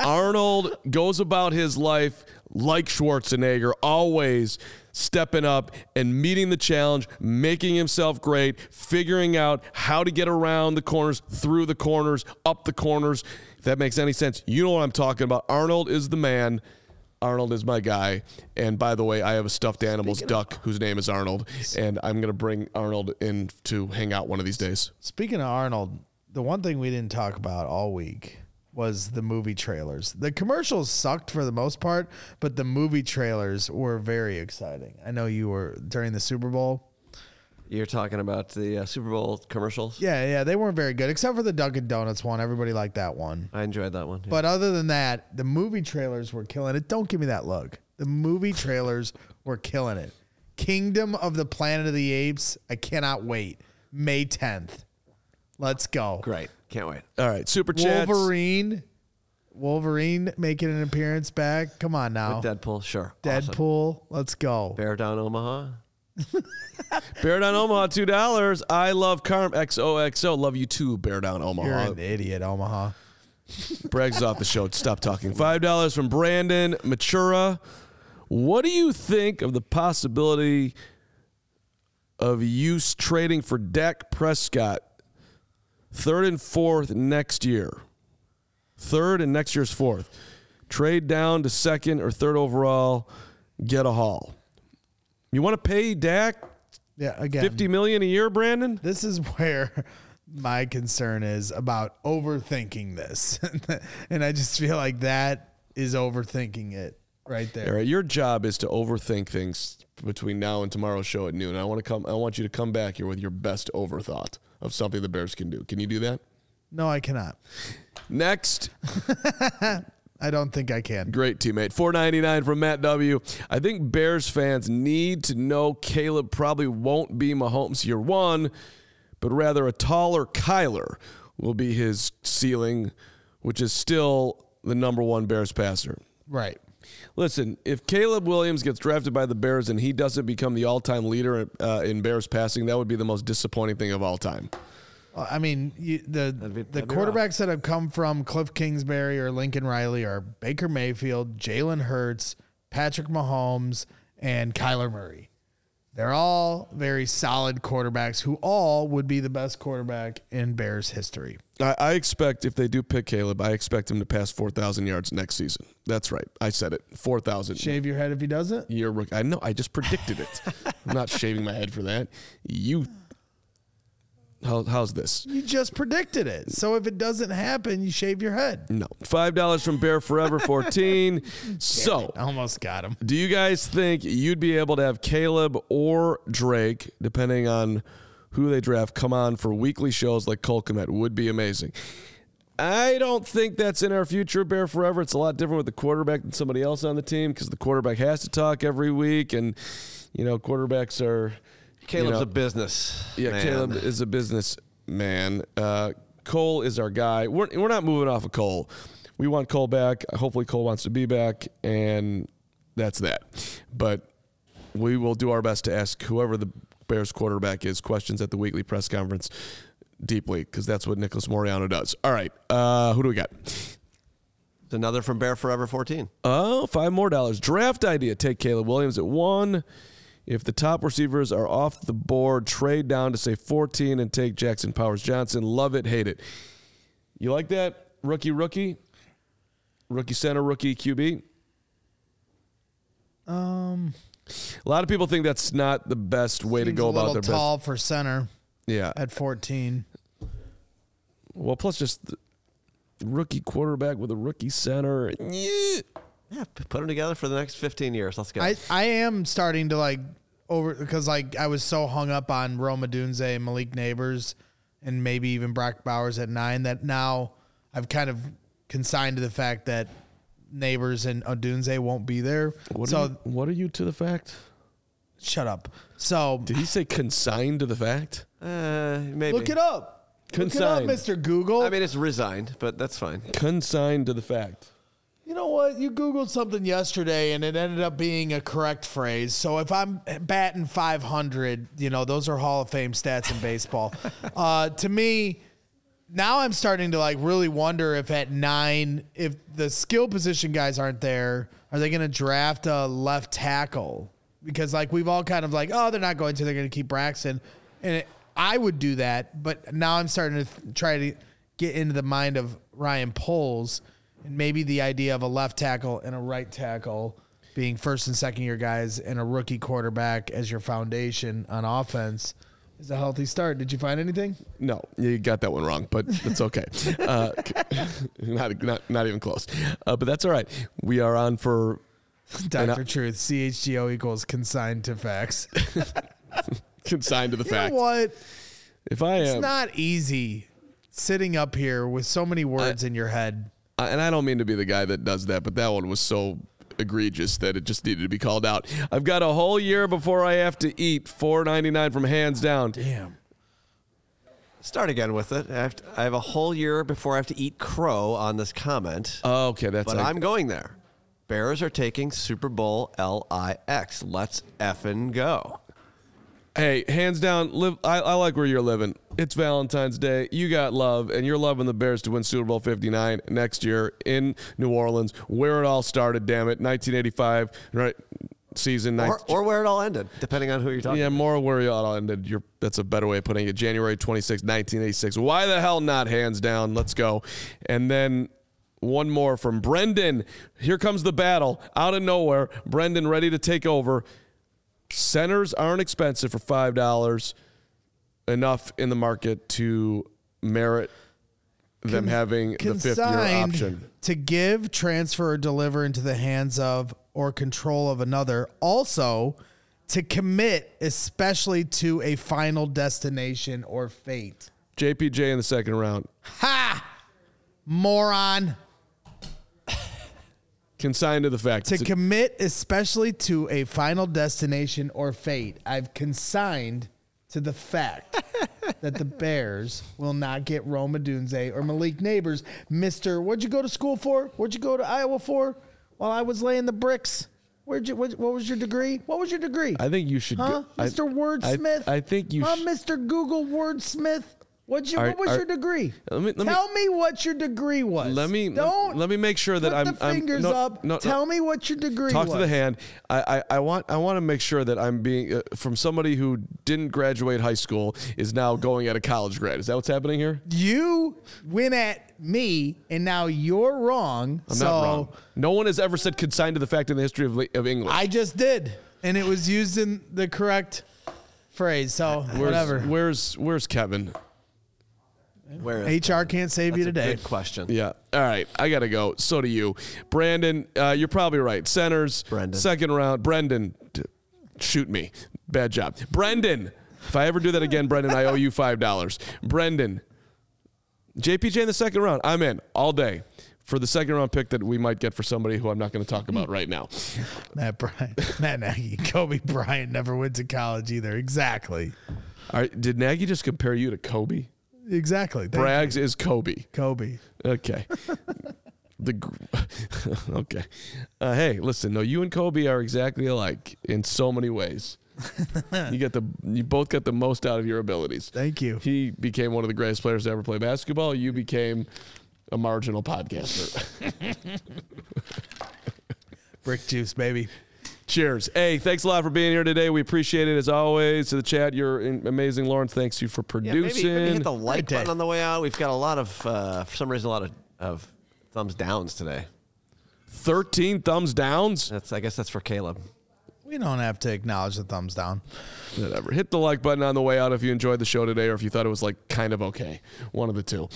Arnold goes about his life like Schwarzenegger, always stepping up and meeting the challenge, making himself great, figuring out how to get around the corners, through the corners, up the corners. If that makes any sense, you know what I'm talking about. Arnold is the man. Arnold is my guy. And by the way, I have a stuffed animals duck whose name is Arnold, and I'm going to bring Arnold in to hang out one of these days. Speaking of Arnold, the one thing we didn't talk about all week was the movie trailers. The commercials sucked for the most part, but the movie trailers were very exciting. I know you were during the Super Bowl. You're talking about the uh, Super Bowl commercials. Yeah, yeah, they weren't very good except for the Dunkin' Donuts one. Everybody liked that one. I enjoyed that one. yeah. But other than that, the movie trailers were killing it. Don't give me that look. The movie trailers were killing it. Kingdom of the Planet of the Apes. I cannot wait. May 10th. Let's go. great, can't wait. All right, super chats. Wolverine. Wolverine making an appearance back. Come on now. With Deadpool, sure. Awesome. Deadpool. Let's go. Bear down Omaha. Bear Down Omaha, two dollars. I love Carm XOXO. Love you too, Bear Down Omaha. You're Omaha. an idiot, Omaha. Bragg's off the show. Stop talking. Five dollars from Brandon Matura. What do you think of the possibility of use trading for Dak Prescott third and fourth next year? Third and next year's fourth. Trade down to second or third overall, get a haul. You want to pay Dak Yeah, again. 50 million a year, Brandon? This is where my concern is about overthinking this. and I just feel like that is overthinking it right there. right, your job is to overthink things between now and tomorrow's show at noon. I want to come. I want you to come back here with your best overthought of something the Bears can do. Can you do that? No, I cannot. Next, I don't think I can. great teammate, four ninety nine from Matt W. I think Bears fans need to know Caleb probably won't be Mahomes year one, but rather a taller Kyler will be his ceiling, which is still the number one Bears passer. Right. Listen, if Caleb Williams gets drafted by the Bears and he doesn't become the all-time leader uh, in Bears passing, that would be the most disappointing thing of all time. I mean, you, the be- the that'd be quarterbacks that have come from Cliff Kingsbury or Lincoln Riley are Baker Mayfield, Jalen Hurts, Patrick Mahomes, and Kyler Murray. They're all very solid quarterbacks who all would be the best quarterback in Bears history. I, I expect if they do pick Caleb, I expect him to pass 4,000 yards next season. That's right. I said it. 4,000. Shave your head if he doesn't. Year rookie. I know. I just predicted it. I'm not shaving my head for that. You. How, how's this? You just predicted it. So if it doesn't happen, you shave your head. No. $5 from Bear Forever 14. so. Almost got him. Do you guys think you'd be able to have Caleb or Drake, depending on who they draft, come on for weekly shows like Cole Kmet? Would be amazing. I don't think that's in our future, Bear Forever. It's a lot different with the quarterback than somebody else on the team because the quarterback has to talk every week, and you know quarterbacks are. Caleb's you know, a business. yeah, man. Caleb is a businessman. Uh, Cole is our guy. We're, we're not moving off of Cole. We want Cole back. Hopefully, Cole wants to be back, and that's that. But we will do our best to ask whoever the Bears quarterback is questions at the weekly press conference deeply because that's what Nicholas Moreano does. All right, uh, who do we got? It's another from Bear Forever 14. Oh, five more dollars. Draft idea. Take Caleb Williams at one. If the top receivers are off the board, trade down to say 14 and take Jackson Powers Johnson. Love it, hate it. You like that? Rookie, rookie? Rookie center, rookie QB? Um, a lot of people think that's not the best way to go a about their business. tall for center Yeah. at 14. Well, plus just the rookie quarterback with a rookie center. Yeah. Yeah, put them together for the next 15 years. Let's go. I, I am starting to like over because like I was so hung up on Rome Odunze and Malik Nabers and maybe even Brock Bowers at nine that now I've kind of consigned to the fact that Nabers and Odunze won't be there. What, so are you, what are you to the fact? shut up. So Did he say consigned to the fact? uh, maybe. look it up. Consigned. Look it up, Mr. Google. I mean, it's resigned, but that's fine. Consigned to the fact. You know what? You Googled something yesterday and it ended up being a correct phrase. So if I'm batting 500, you know, those are Hall of Fame stats in baseball. uh, to me, now I'm starting to like really wonder if at nine, if the skill position guys aren't there, are they going to draft a left tackle? Because like we've all kind of like, oh, they're not going to, they're going to keep Braxton. And it, I would do that. But now I'm starting to th- try to get into the mind of Ryan Poles and maybe the idea of a left tackle and a right tackle being first and second year guys and a rookie quarterback as your foundation on offense is a healthy start. Did you find anything? No, you got that one wrong, but it's okay. uh, not, not, not even close. Uh, but that's all right. We are on for Dr. Truth, CHGO equals consigned to facts. consigned to the You fact. know what? If I It's am, not easy sitting up here with so many words in your head. I- and I don't mean to be the guy that does that, but that one was so egregious that it just needed to be called out. I've got a whole year before I have to eat four ninety nine from hands down. Damn. Start again with it. I have, to- I have a whole year before I have to eat crow on this comment, Oh, okay, that's but like- I'm going there. Bears are taking Super Bowl LIX. Let's effing go. Hey, hands down, live. I, I like where you're living. It's Valentine's Day. You got love, and you're loving the Bears to win Super Bowl 59 next year in New Orleans, where it all started. Damn it, 1985, right? Season Or, 19. or where it all ended, depending on who you're talking yeah, more where it all ended. You're, that's a better way of putting it. January 26, 1986. Why the hell not? Hands down. Let's go. And then one more from Brendan. Here comes the battle out of nowhere. Brendan ready to take over. Centers aren't expensive for five dollars. Enough in the market to merit them having the fifth year option. to give, transfer, or deliver into the hands of or control of another. Also, to commit, especially to a final destination or fate. JPJ in the second round. Ha! Moron. Consigned to the fact. To commit, especially to a final destination or fate. I've consigned to the fact that the Bears will not get Rome Odunze or Malik Nabers. Mister, what'd you go to school for? What'd you go to Iowa for? While I was laying the bricks. Where'd you? What, what was your degree? What was your degree? I think you should. huh, go, I- Mr. Wordsmith? I, I think you. Huh, sh- Mr. Google Wordsmith? What'd you, Are- what was are- your degree? Let me- let Tell me, what your degree was. Let me don't let me make sure that I'm the I'm- fingers no, up. No, no, Tell me what your degree was. Talk was. to the hand. I, I, I want I want to make sure that I'm being uh, from somebody who didn't graduate high school is now going at a college grad. Is that what's happening here? You went at me, and now you're wrong. I'm so not wrong. No one has ever said consigned to the fact in the history of, of English. I just did, and it was used in the correct phrase. So where's, whatever. Where's Where's Kevin? Where is HR can't save That's you a today. good question. Yeah. All right. I gotta go. So do you, Brandon. Uh, you're probably right. Centers. Brendan. Second round. Brendan. d- Shoot me. Bad job. Brendan. If I ever do that again, Brendan, I owe you five dollars. Brendan. JPJ in the second round. I'm in all day for the second round pick that we might get for somebody who I'm not going to talk about right now. Matt Bryant, Matt Nagy, Kobe Bryant never went to college either. Exactly. All right. Did Nagy just compare you to Kobe? Exactly. Thank you, is Kobe. Kobe. Okay. the gr- okay. Uh, hey, listen. No, you and Kobe are exactly alike in so many ways. you get the you both got the most out of your abilities. Thank you. He became one of the greatest players to ever play basketball. You became a marginal podcaster. Brick juice, baby. Cheers. Hey, thanks a lot for being here today. We appreciate it as always. To the chat, you're in- amazing, Lawrence. Thanks you for Yeah, maybe, producing. maybe hit the like button on the way out. We've got a lot of, uh, for some reason, a lot of, of thumbs downs today. 13 thumbs downs. That's, I guess that's for Caleb. We don't have to acknowledge the thumbs down. Whatever. Hit the like button on the way out if you enjoyed the show today or if you thought it was like kind of okay. One of the two.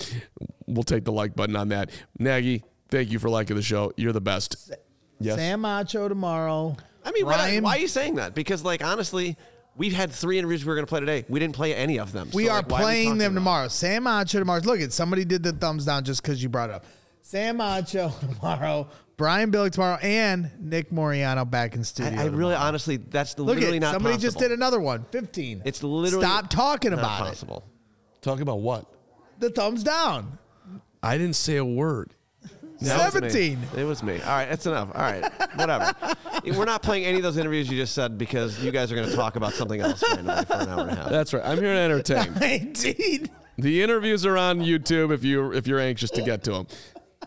We'll take the like button on that. Nagy, thank you for liking the show. You're the best. Yes. Sam Macho tomorrow. I mean, what- Ryan, why are you saying that? Because, like, honestly, we've had three interviews we were going to play today. We didn't play any of them. we So, are like, why we playing talking them about tomorrow. Sam Macho tomorrow. Look at somebody did the thumbs down just because you brought it up. Sam Macho tomorrow. Brian Billick tomorrow, and Nick Moreano back in studio. I, I really, tomorrow. honestly, that's look literally at not somebody possible. just did another one. Fifteen. It's literally stop talking not about possible. Talk about what? The thumbs down. I didn't say a word. That was 17. It was me. All right, that's enough. All right, whatever. We're not playing any of those interviews you just said because you guys are going to talk about something else randomly for an hour and a half. That's right. I'm here to entertain. Nineteen. The interviews are on YouTube if you if you're anxious to get to them.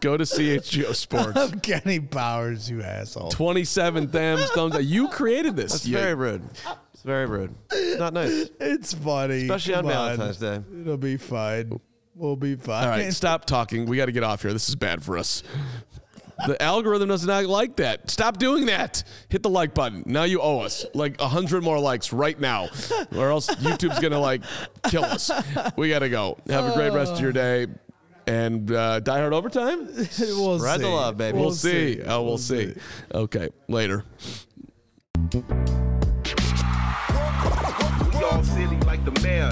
Go to CHGO Sports. Kenny Powers, you asshole. 27 thumbs, thumbs up. You created this. That's You- very rude. It's very rude. Not nice. It's funny. Especially on Come Valentine's Day. It'll be fine. We'll be fine. All right, stop talking. We got to get off here. This is bad for us. The algorithm does not like that. Stop doing that. Hit the like button. Now you owe us like a hundred more likes right now, or else YouTube's gonna like kill us. We gotta go. Have a great rest of your day, and uh, Die Hard overtime. we'll Spread the see. love, baby. We'll, see. Oh, we'll, see. Okay, later. Y'all silly like the mayor.